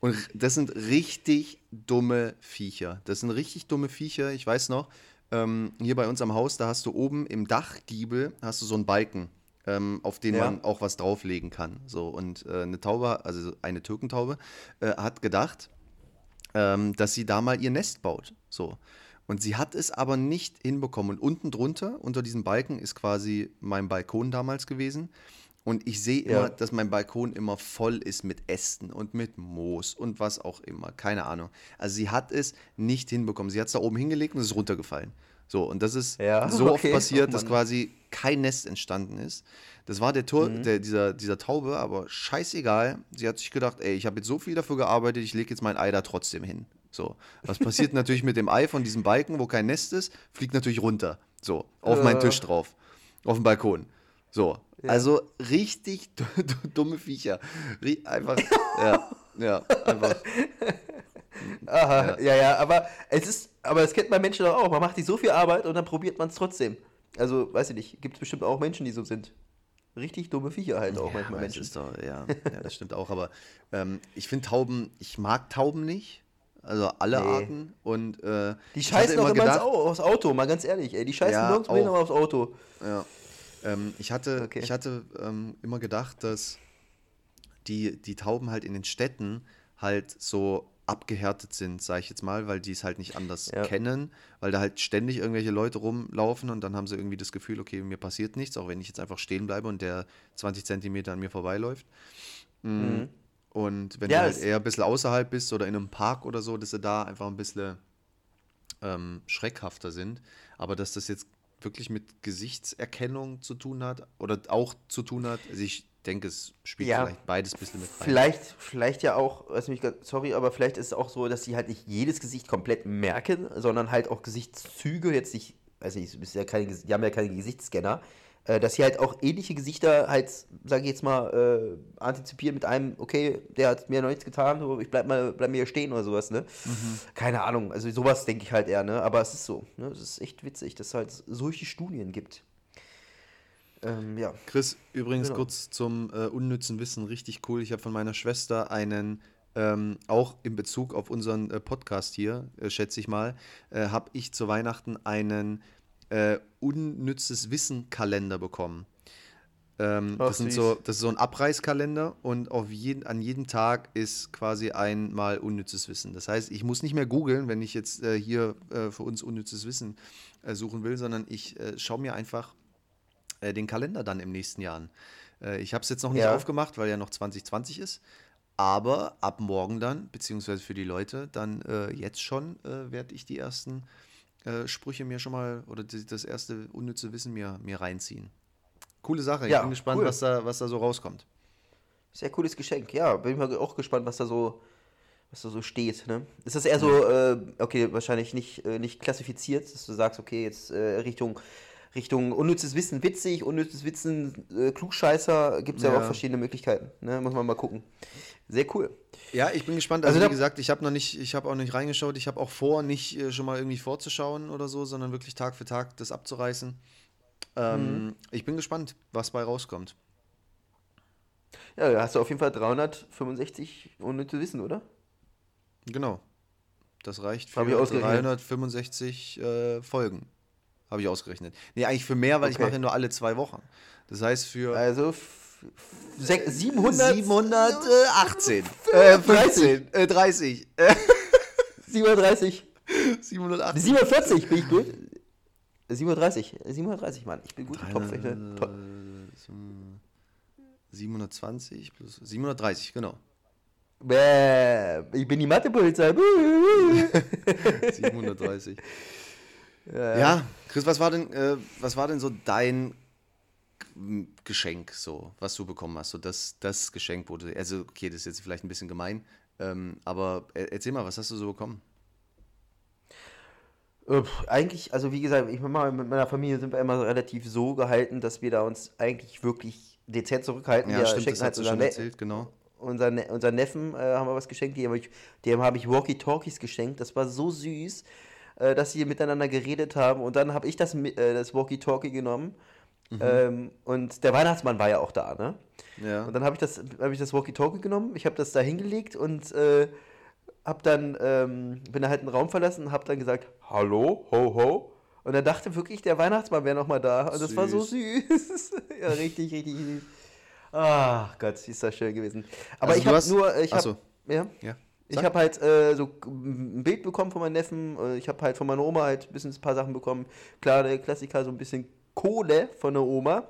Und das sind richtig dumme Viecher. Das sind richtig dumme Viecher. Ich weiß noch, ähm, hier bei uns am Haus, da hast du oben im Dachgiebel hast du so einen Balken, ähm, auf den Ja. man auch was drauflegen kann. So und äh, eine Taube, also eine Türkentaube, äh, hat gedacht, ähm, dass sie da mal ihr Nest baut. So. Und sie hat es aber nicht hinbekommen. Und unten drunter, unter diesem Balken, ist quasi mein Balkon damals gewesen. Und ich sehe Ja. immer, dass mein Balkon immer voll ist mit Ästen und mit Moos und was auch immer. Keine Ahnung. Also sie hat es nicht hinbekommen. Sie hat es da oben hingelegt und es ist runtergefallen. So, und das ist Ja, so oft okay. passiert, Oh dass quasi kein Nest entstanden ist. Das war der Tor, der, dieser, dieser Taube, aber scheißegal. Sie hat sich gedacht, ey, ich habe jetzt so viel dafür gearbeitet, ich lege jetzt mein Ei da trotzdem hin. So, was passiert natürlich mit dem Ei von diesem Balken, wo kein Nest ist? Fliegt natürlich runter. So, auf meinen Ja. Tisch drauf. Auf dem Balkon. So, also richtig dumme Viecher. Einfach, ja, ja, einfach. Aha, ja. ja, aber es ist, aber das kennt man Menschen doch auch. Man macht sich so viel Arbeit und dann probiert man es trotzdem. Also, weiß ich nicht, gibt es bestimmt auch Menschen, die so sind. Richtig dumme Viecher halt auch manchmal aber es Menschen. doch, ja, ja, das stimmt auch. Aber ähm, ich finde Tauben, ich mag Tauben nicht. Also alle Nee. Arten. Und äh, Die scheißen doch immer gedacht- Au- aufs Auto, mal ganz ehrlich, ey. Die scheißen Ja, hin, auch. aber aufs Auto. Ja. Ähm, ich hatte, Okay. ich hatte ähm, immer gedacht, dass die, die Tauben halt in den Städten halt so abgehärtet sind, sage ich jetzt mal, weil die es halt nicht anders Ja. kennen, weil da halt ständig irgendwelche Leute rumlaufen und dann haben sie irgendwie das Gefühl, okay, mir passiert nichts, auch wenn ich jetzt einfach stehen bleibe und der 20 Zentimeter an mir vorbeiläuft. Mm. Und wenn Ja, du halt eher ein bisschen außerhalb bist oder in einem Park oder so, dass sie da einfach ein bisschen ähm, schreckhafter sind. Aber dass das jetzt wirklich mit Gesichtserkennung zu tun hat oder auch zu tun hat, also ich denke, es spielt Ja. vielleicht beides ein bisschen mit rein. Vielleicht, vielleicht ja auch, mich, sorry, aber vielleicht ist es auch so, dass sie halt nicht jedes Gesicht komplett merken, sondern halt auch Gesichtszüge, jetzt nicht, nicht, ist ja keine, die haben ja keine Gesichtsscanner, äh, dass sie halt auch ähnliche Gesichter halt, sage ich jetzt mal, äh, antizipieren mit einem, okay, der hat mir noch nichts getan, so, ich bleib mal, bleib mir hier stehen oder sowas, ne? Keine Ahnung, also sowas denke ich halt eher, ne? Aber es ist so, ne? Es ist echt witzig, dass es halt solche Studien gibt. Ähm, ja. Chris, übrigens Genau. kurz zum äh, unnützen Wissen, richtig cool. Ich habe von meiner Schwester einen, ähm, auch in Bezug auf unseren äh, Podcast hier, äh, schätze ich mal, äh, habe ich zu Weihnachten einen äh, unnützes Wissen-Kalender bekommen. Ähm, das, sind so, das ist so ein Abreißkalender und auf jeden, an jedem Tag ist quasi einmal unnützes Wissen. Das heißt, ich muss nicht mehr googeln, wenn ich jetzt äh, hier äh, für uns unnützes Wissen äh, suchen will, sondern ich äh, schaue mir einfach äh, den Kalender dann im nächsten Jahr an. Äh, ich habe es jetzt noch nicht Ja. aufgemacht, weil ja noch 2020 ist. Aber ab morgen dann, beziehungsweise für die Leute, dann jetzt schon werde ich die ersten äh, Sprüche mir schon mal oder die, das erste unnütze Wissen mir, mir reinziehen. Coole Sache. Ja, ich bin gespannt, cool. was, da, was da so rauskommt. Sehr cooles Geschenk. Ja, bin ich mal auch gespannt, was da so, was da so steht. Ne? Ist das eher so, äh, okay, wahrscheinlich nicht, äh, nicht klassifiziert, dass du sagst, okay, jetzt äh, Richtung, Richtung unnützes Wissen witzig, unnützes Wissen äh, Klugscheißer, gibt es ja. Ja. auch verschiedene Möglichkeiten. Ne? Muss man mal gucken. Sehr cool. Ja, ich bin gespannt. Also Also, wie gesagt, ich habe noch nicht, ich habe auch nicht reingeschaut. Ich habe auch vor, nicht äh, schon mal irgendwie vorzuschauen oder so, sondern wirklich Tag für Tag das abzureißen. Ähm, Ich bin gespannt, was bei rauskommt. Ja, da hast du auf jeden Fall 365 unnützes Wissen, oder? Genau. Das reicht für Hab ich ausgerechnet. 365 äh, Folgen. Habe ich ausgerechnet. Nee, eigentlich für mehr, weil ich Okay. mache ja nur alle zwei Wochen. Das heißt für Also 700, 718. Äh, 15. Äh, 30. Äh, 37, 780. 47, bin ich gut? 37, 37, Mann, ich bin gut im Topfrechnen. To- 720 plus 730, genau. Bäh, ich bin die Mathepolizei. 730. ja, ja, Chris, was war denn, äh, was war denn so dein Geschenk, so, was du bekommen hast? So das, das Geschenk wurde, also okay, das ist jetzt vielleicht ein bisschen gemein, ähm, aber äh, erzähl mal, was hast du so bekommen? Äh, Eigentlich, also wie gesagt, ich mit meiner Familie sind wir immer relativ so gehalten, dass wir da uns eigentlich wirklich dezent zurückhalten. Ja, wir stimmt, das halt hast du unser, schon ne erzählt, genau. unser, ne unser Neffen äh, haben wir was geschenkt, dem habe ich, dem habe ich Walkie-Talkies geschenkt. Das war so süß, äh, dass sie miteinander geredet haben und dann habe ich das, äh, das Walkie-Talkie genommen. Mhm. Ähm, und der Weihnachtsmann war ja auch da, ne? Ja. Und dann habe ich das, habe ich das Walkie-Talkie genommen, ich habe das da hingelegt und äh, hab dann, ähm, bin da halt einen Raum verlassen und habe dann gesagt, hallo, ho, ho. Und er dachte wirklich, der Weihnachtsmann wäre nochmal da. Und das war so süß. ja, richtig, richtig süß. Ach Gott, ist das schön gewesen. Aber Also ich habe hast- nur, ich habe, so. ja, Ja. ich habe halt äh, so ein Bild bekommen von meinem Neffen. Ich habe halt von meiner Oma halt ein bisschen ein paar Sachen bekommen. Klar, der Klassiker, so ein bisschen Kohle von der Oma.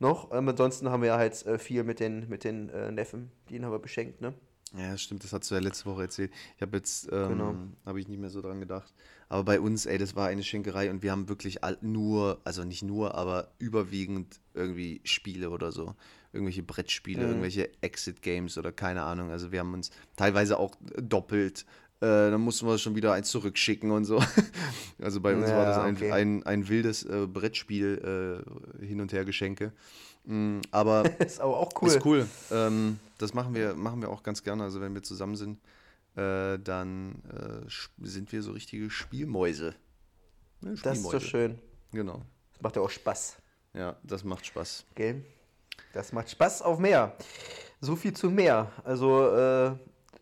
noch. Ähm, ansonsten haben wir halt äh, viel mit den, mit den äh, Neffen, die haben wir beschenkt, ne? Ja, stimmt, das hast du ja letzte Woche erzählt. Ich habe jetzt, ähm, Genau. habe ich nicht mehr so dran gedacht. Aber bei uns, ey, das war eine Schenkerei und wir haben wirklich all, nur, also nicht nur, aber überwiegend irgendwie Spiele oder so. Irgendwelche Brettspiele, Mhm. irgendwelche Exit-Games oder keine Ahnung. Also wir haben uns teilweise auch doppelt, äh, dann mussten wir schon wieder eins zurückschicken und so. Also bei uns war das Ja, ein, okay. ein, ein wildes äh, Brettspiel äh, hin und her Geschenke. Mm, aber ist aber auch cool. ist cool. Ähm, das machen wir, machen wir auch ganz gerne. Also wenn wir zusammen sind, äh, dann äh, sind wir so richtige Spielmäuse. Ne, Das ist Spielmäuse. schön. Genau. Das macht ja auch Spaß, Ja, das macht Spaß. gell? Das macht Spaß auf mehr. So viel zu mehr. Also, äh,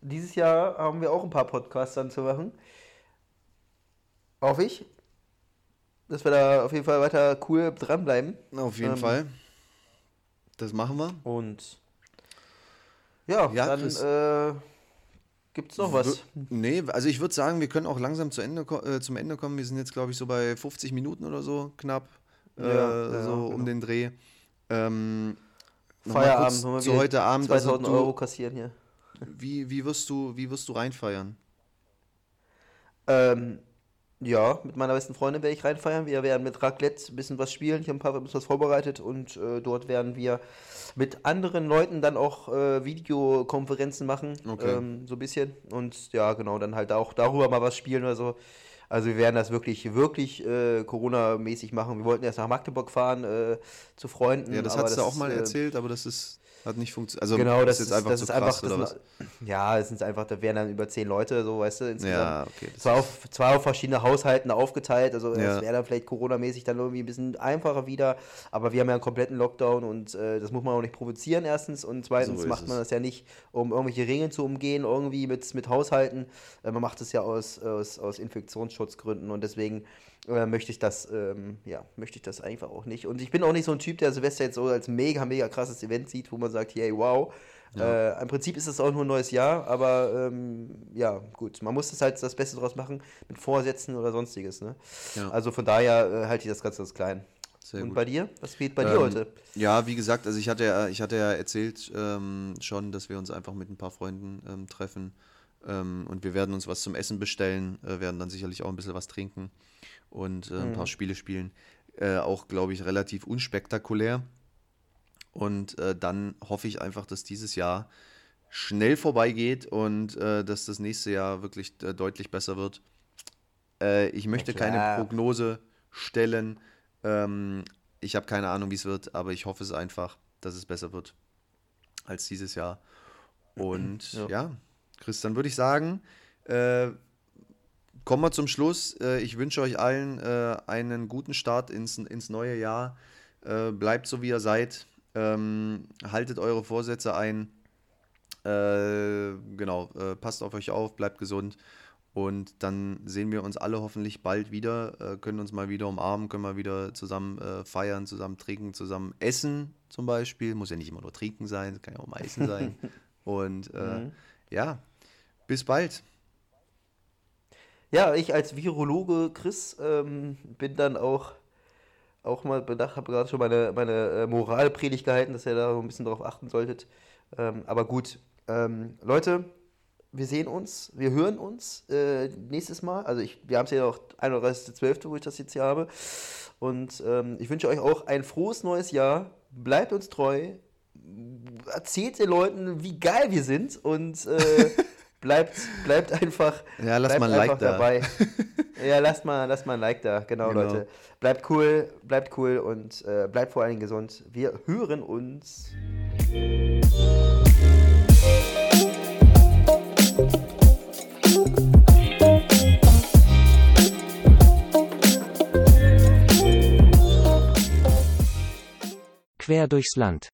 dieses Jahr haben wir auch ein paar Podcasts dann zu machen. Hoffe ich. Dass wir da auf jeden Fall weiter cool dranbleiben. Auf jeden Ähm, Fall. Das machen wir. Und ja, Ja, dann Chris. äh, gibt's noch was. Nee, also ich würde sagen, wir können auch langsam zu Ende, äh, zum Ende kommen. Wir sind jetzt, glaube ich, so bei 50 Minuten oder so knapp. Äh, Ja, ja, so genau. um den Dreh. Ähm, Feierabend, zu heute Abend. Also 2000 du, Euro kassieren hier. Wie, wie, wirst du, wie wirst du reinfeiern? Ähm, ja, mit meiner besten Freundin werde ich reinfeiern. Wir werden mit Raclette ein bisschen was spielen. Ich habe ein paar ein bisschen was vorbereitet und äh, dort werden wir mit anderen Leuten dann auch äh, Videokonferenzen machen. Okay. Ähm, so ein bisschen. Und ja, genau, dann halt auch darüber mal was spielen oder so. Also wir werden das wirklich, wirklich äh, Corona-mäßig machen. Wir wollten erst nach Magdeburg fahren äh, zu Freunden. Ja, das hast du auch mal äh, erzählt, aber das ist, hat nicht funktioniert. Also Genau, das ist jetzt einfach das zu ist krass, einfach, oder das was? ja, es sind einfach, da wären dann über zehn Leute, so, weißt du, insgesamt. Ja, okay. das Zwar auf, zwar auf verschiedene Haushalten aufgeteilt, also Ja. es wäre dann vielleicht Corona-mäßig dann irgendwie ein bisschen einfacher wieder, aber wir haben ja einen kompletten Lockdown und äh, das muss man auch nicht provozieren erstens und zweitens So macht man es. das ja nicht, um irgendwelche Regeln zu umgehen, irgendwie mit, mit Haushalten. Äh, man macht es ja aus, aus, aus Infektionsschutzgründen und deswegen äh, möchte ich das, ähm, ja, möchte ich das einfach auch nicht. Und ich bin auch nicht so ein Typ, der Silvester jetzt so als mega, mega krasses Event sieht, wo man sagt, hey, wow. Äh, Im Prinzip ist es auch nur ein neues Jahr, aber ähm, ja, gut, man muss das halt das Beste draus machen mit Vorsätzen oder sonstiges. Ne? Ja. Also von daher äh, halte ich das ganz, ganz klein. Sehr Und gut. bei dir? Was geht bei dir Ähm, heute? Ja, wie gesagt, also ich hatte ja, ich hatte ja erzählt ähm, schon, dass wir uns einfach mit ein paar Freunden ähm, treffen ähm, und wir werden uns was zum Essen bestellen, äh, werden dann sicherlich auch ein bisschen was trinken und äh, ein paar Spiele spielen. Äh, auch, glaube ich, relativ unspektakulär. Und äh, dann hoffe ich einfach, dass dieses Jahr schnell vorbeigeht und äh, dass das nächste Jahr wirklich äh, deutlich besser wird. Äh, ich möchte keine. Prognose stellen. Ähm, ich habe keine Ahnung, wie es wird, aber ich hoffe es einfach, dass es besser wird als dieses Jahr. Und Ja. ja, Chris, dann würde ich sagen, kommen wir zum Schluss. Äh, ich wünsche euch allen äh, einen guten Start ins, ins neue Jahr. Äh, bleibt so, wie ihr seid. Ähm, haltet eure Vorsätze ein. Genau, passt auf euch auf, bleibt gesund. Und dann sehen wir uns alle hoffentlich bald wieder, können uns mal wieder umarmen, können mal wieder zusammen feiern, zusammen trinken, zusammen essen zum Beispiel. Muss ja nicht immer nur trinken sein, kann ja auch mal essen sein. Und äh, ja, bis bald. Ja, ich als Virologe Chris ähm, bin dann auch, auch mal bedacht, habe gerade schon meine, meine äh, Moralpredigt gehalten, dass ihr da so ein bisschen drauf achten solltet. Ähm, aber gut, ähm, Leute, wir sehen uns, wir hören uns äh, nächstes Mal. Also ich, wir haben es ja noch 31.12., wo ich das jetzt hier habe. Und ähm, ich wünsche euch auch ein frohes neues Jahr. Bleibt uns treu. Erzählt den Leuten, wie geil wir sind und äh, bleibt, bleibt einfach, Ja, lasst bleibt mal ein Like einfach da. dabei. ja, lasst mal, lasst mal ein Like da. Genau, Genau. Leute. Bleibt cool, bleibt cool und äh, bleibt vor allen Dingen gesund. Wir hören uns. Quer durchs Land.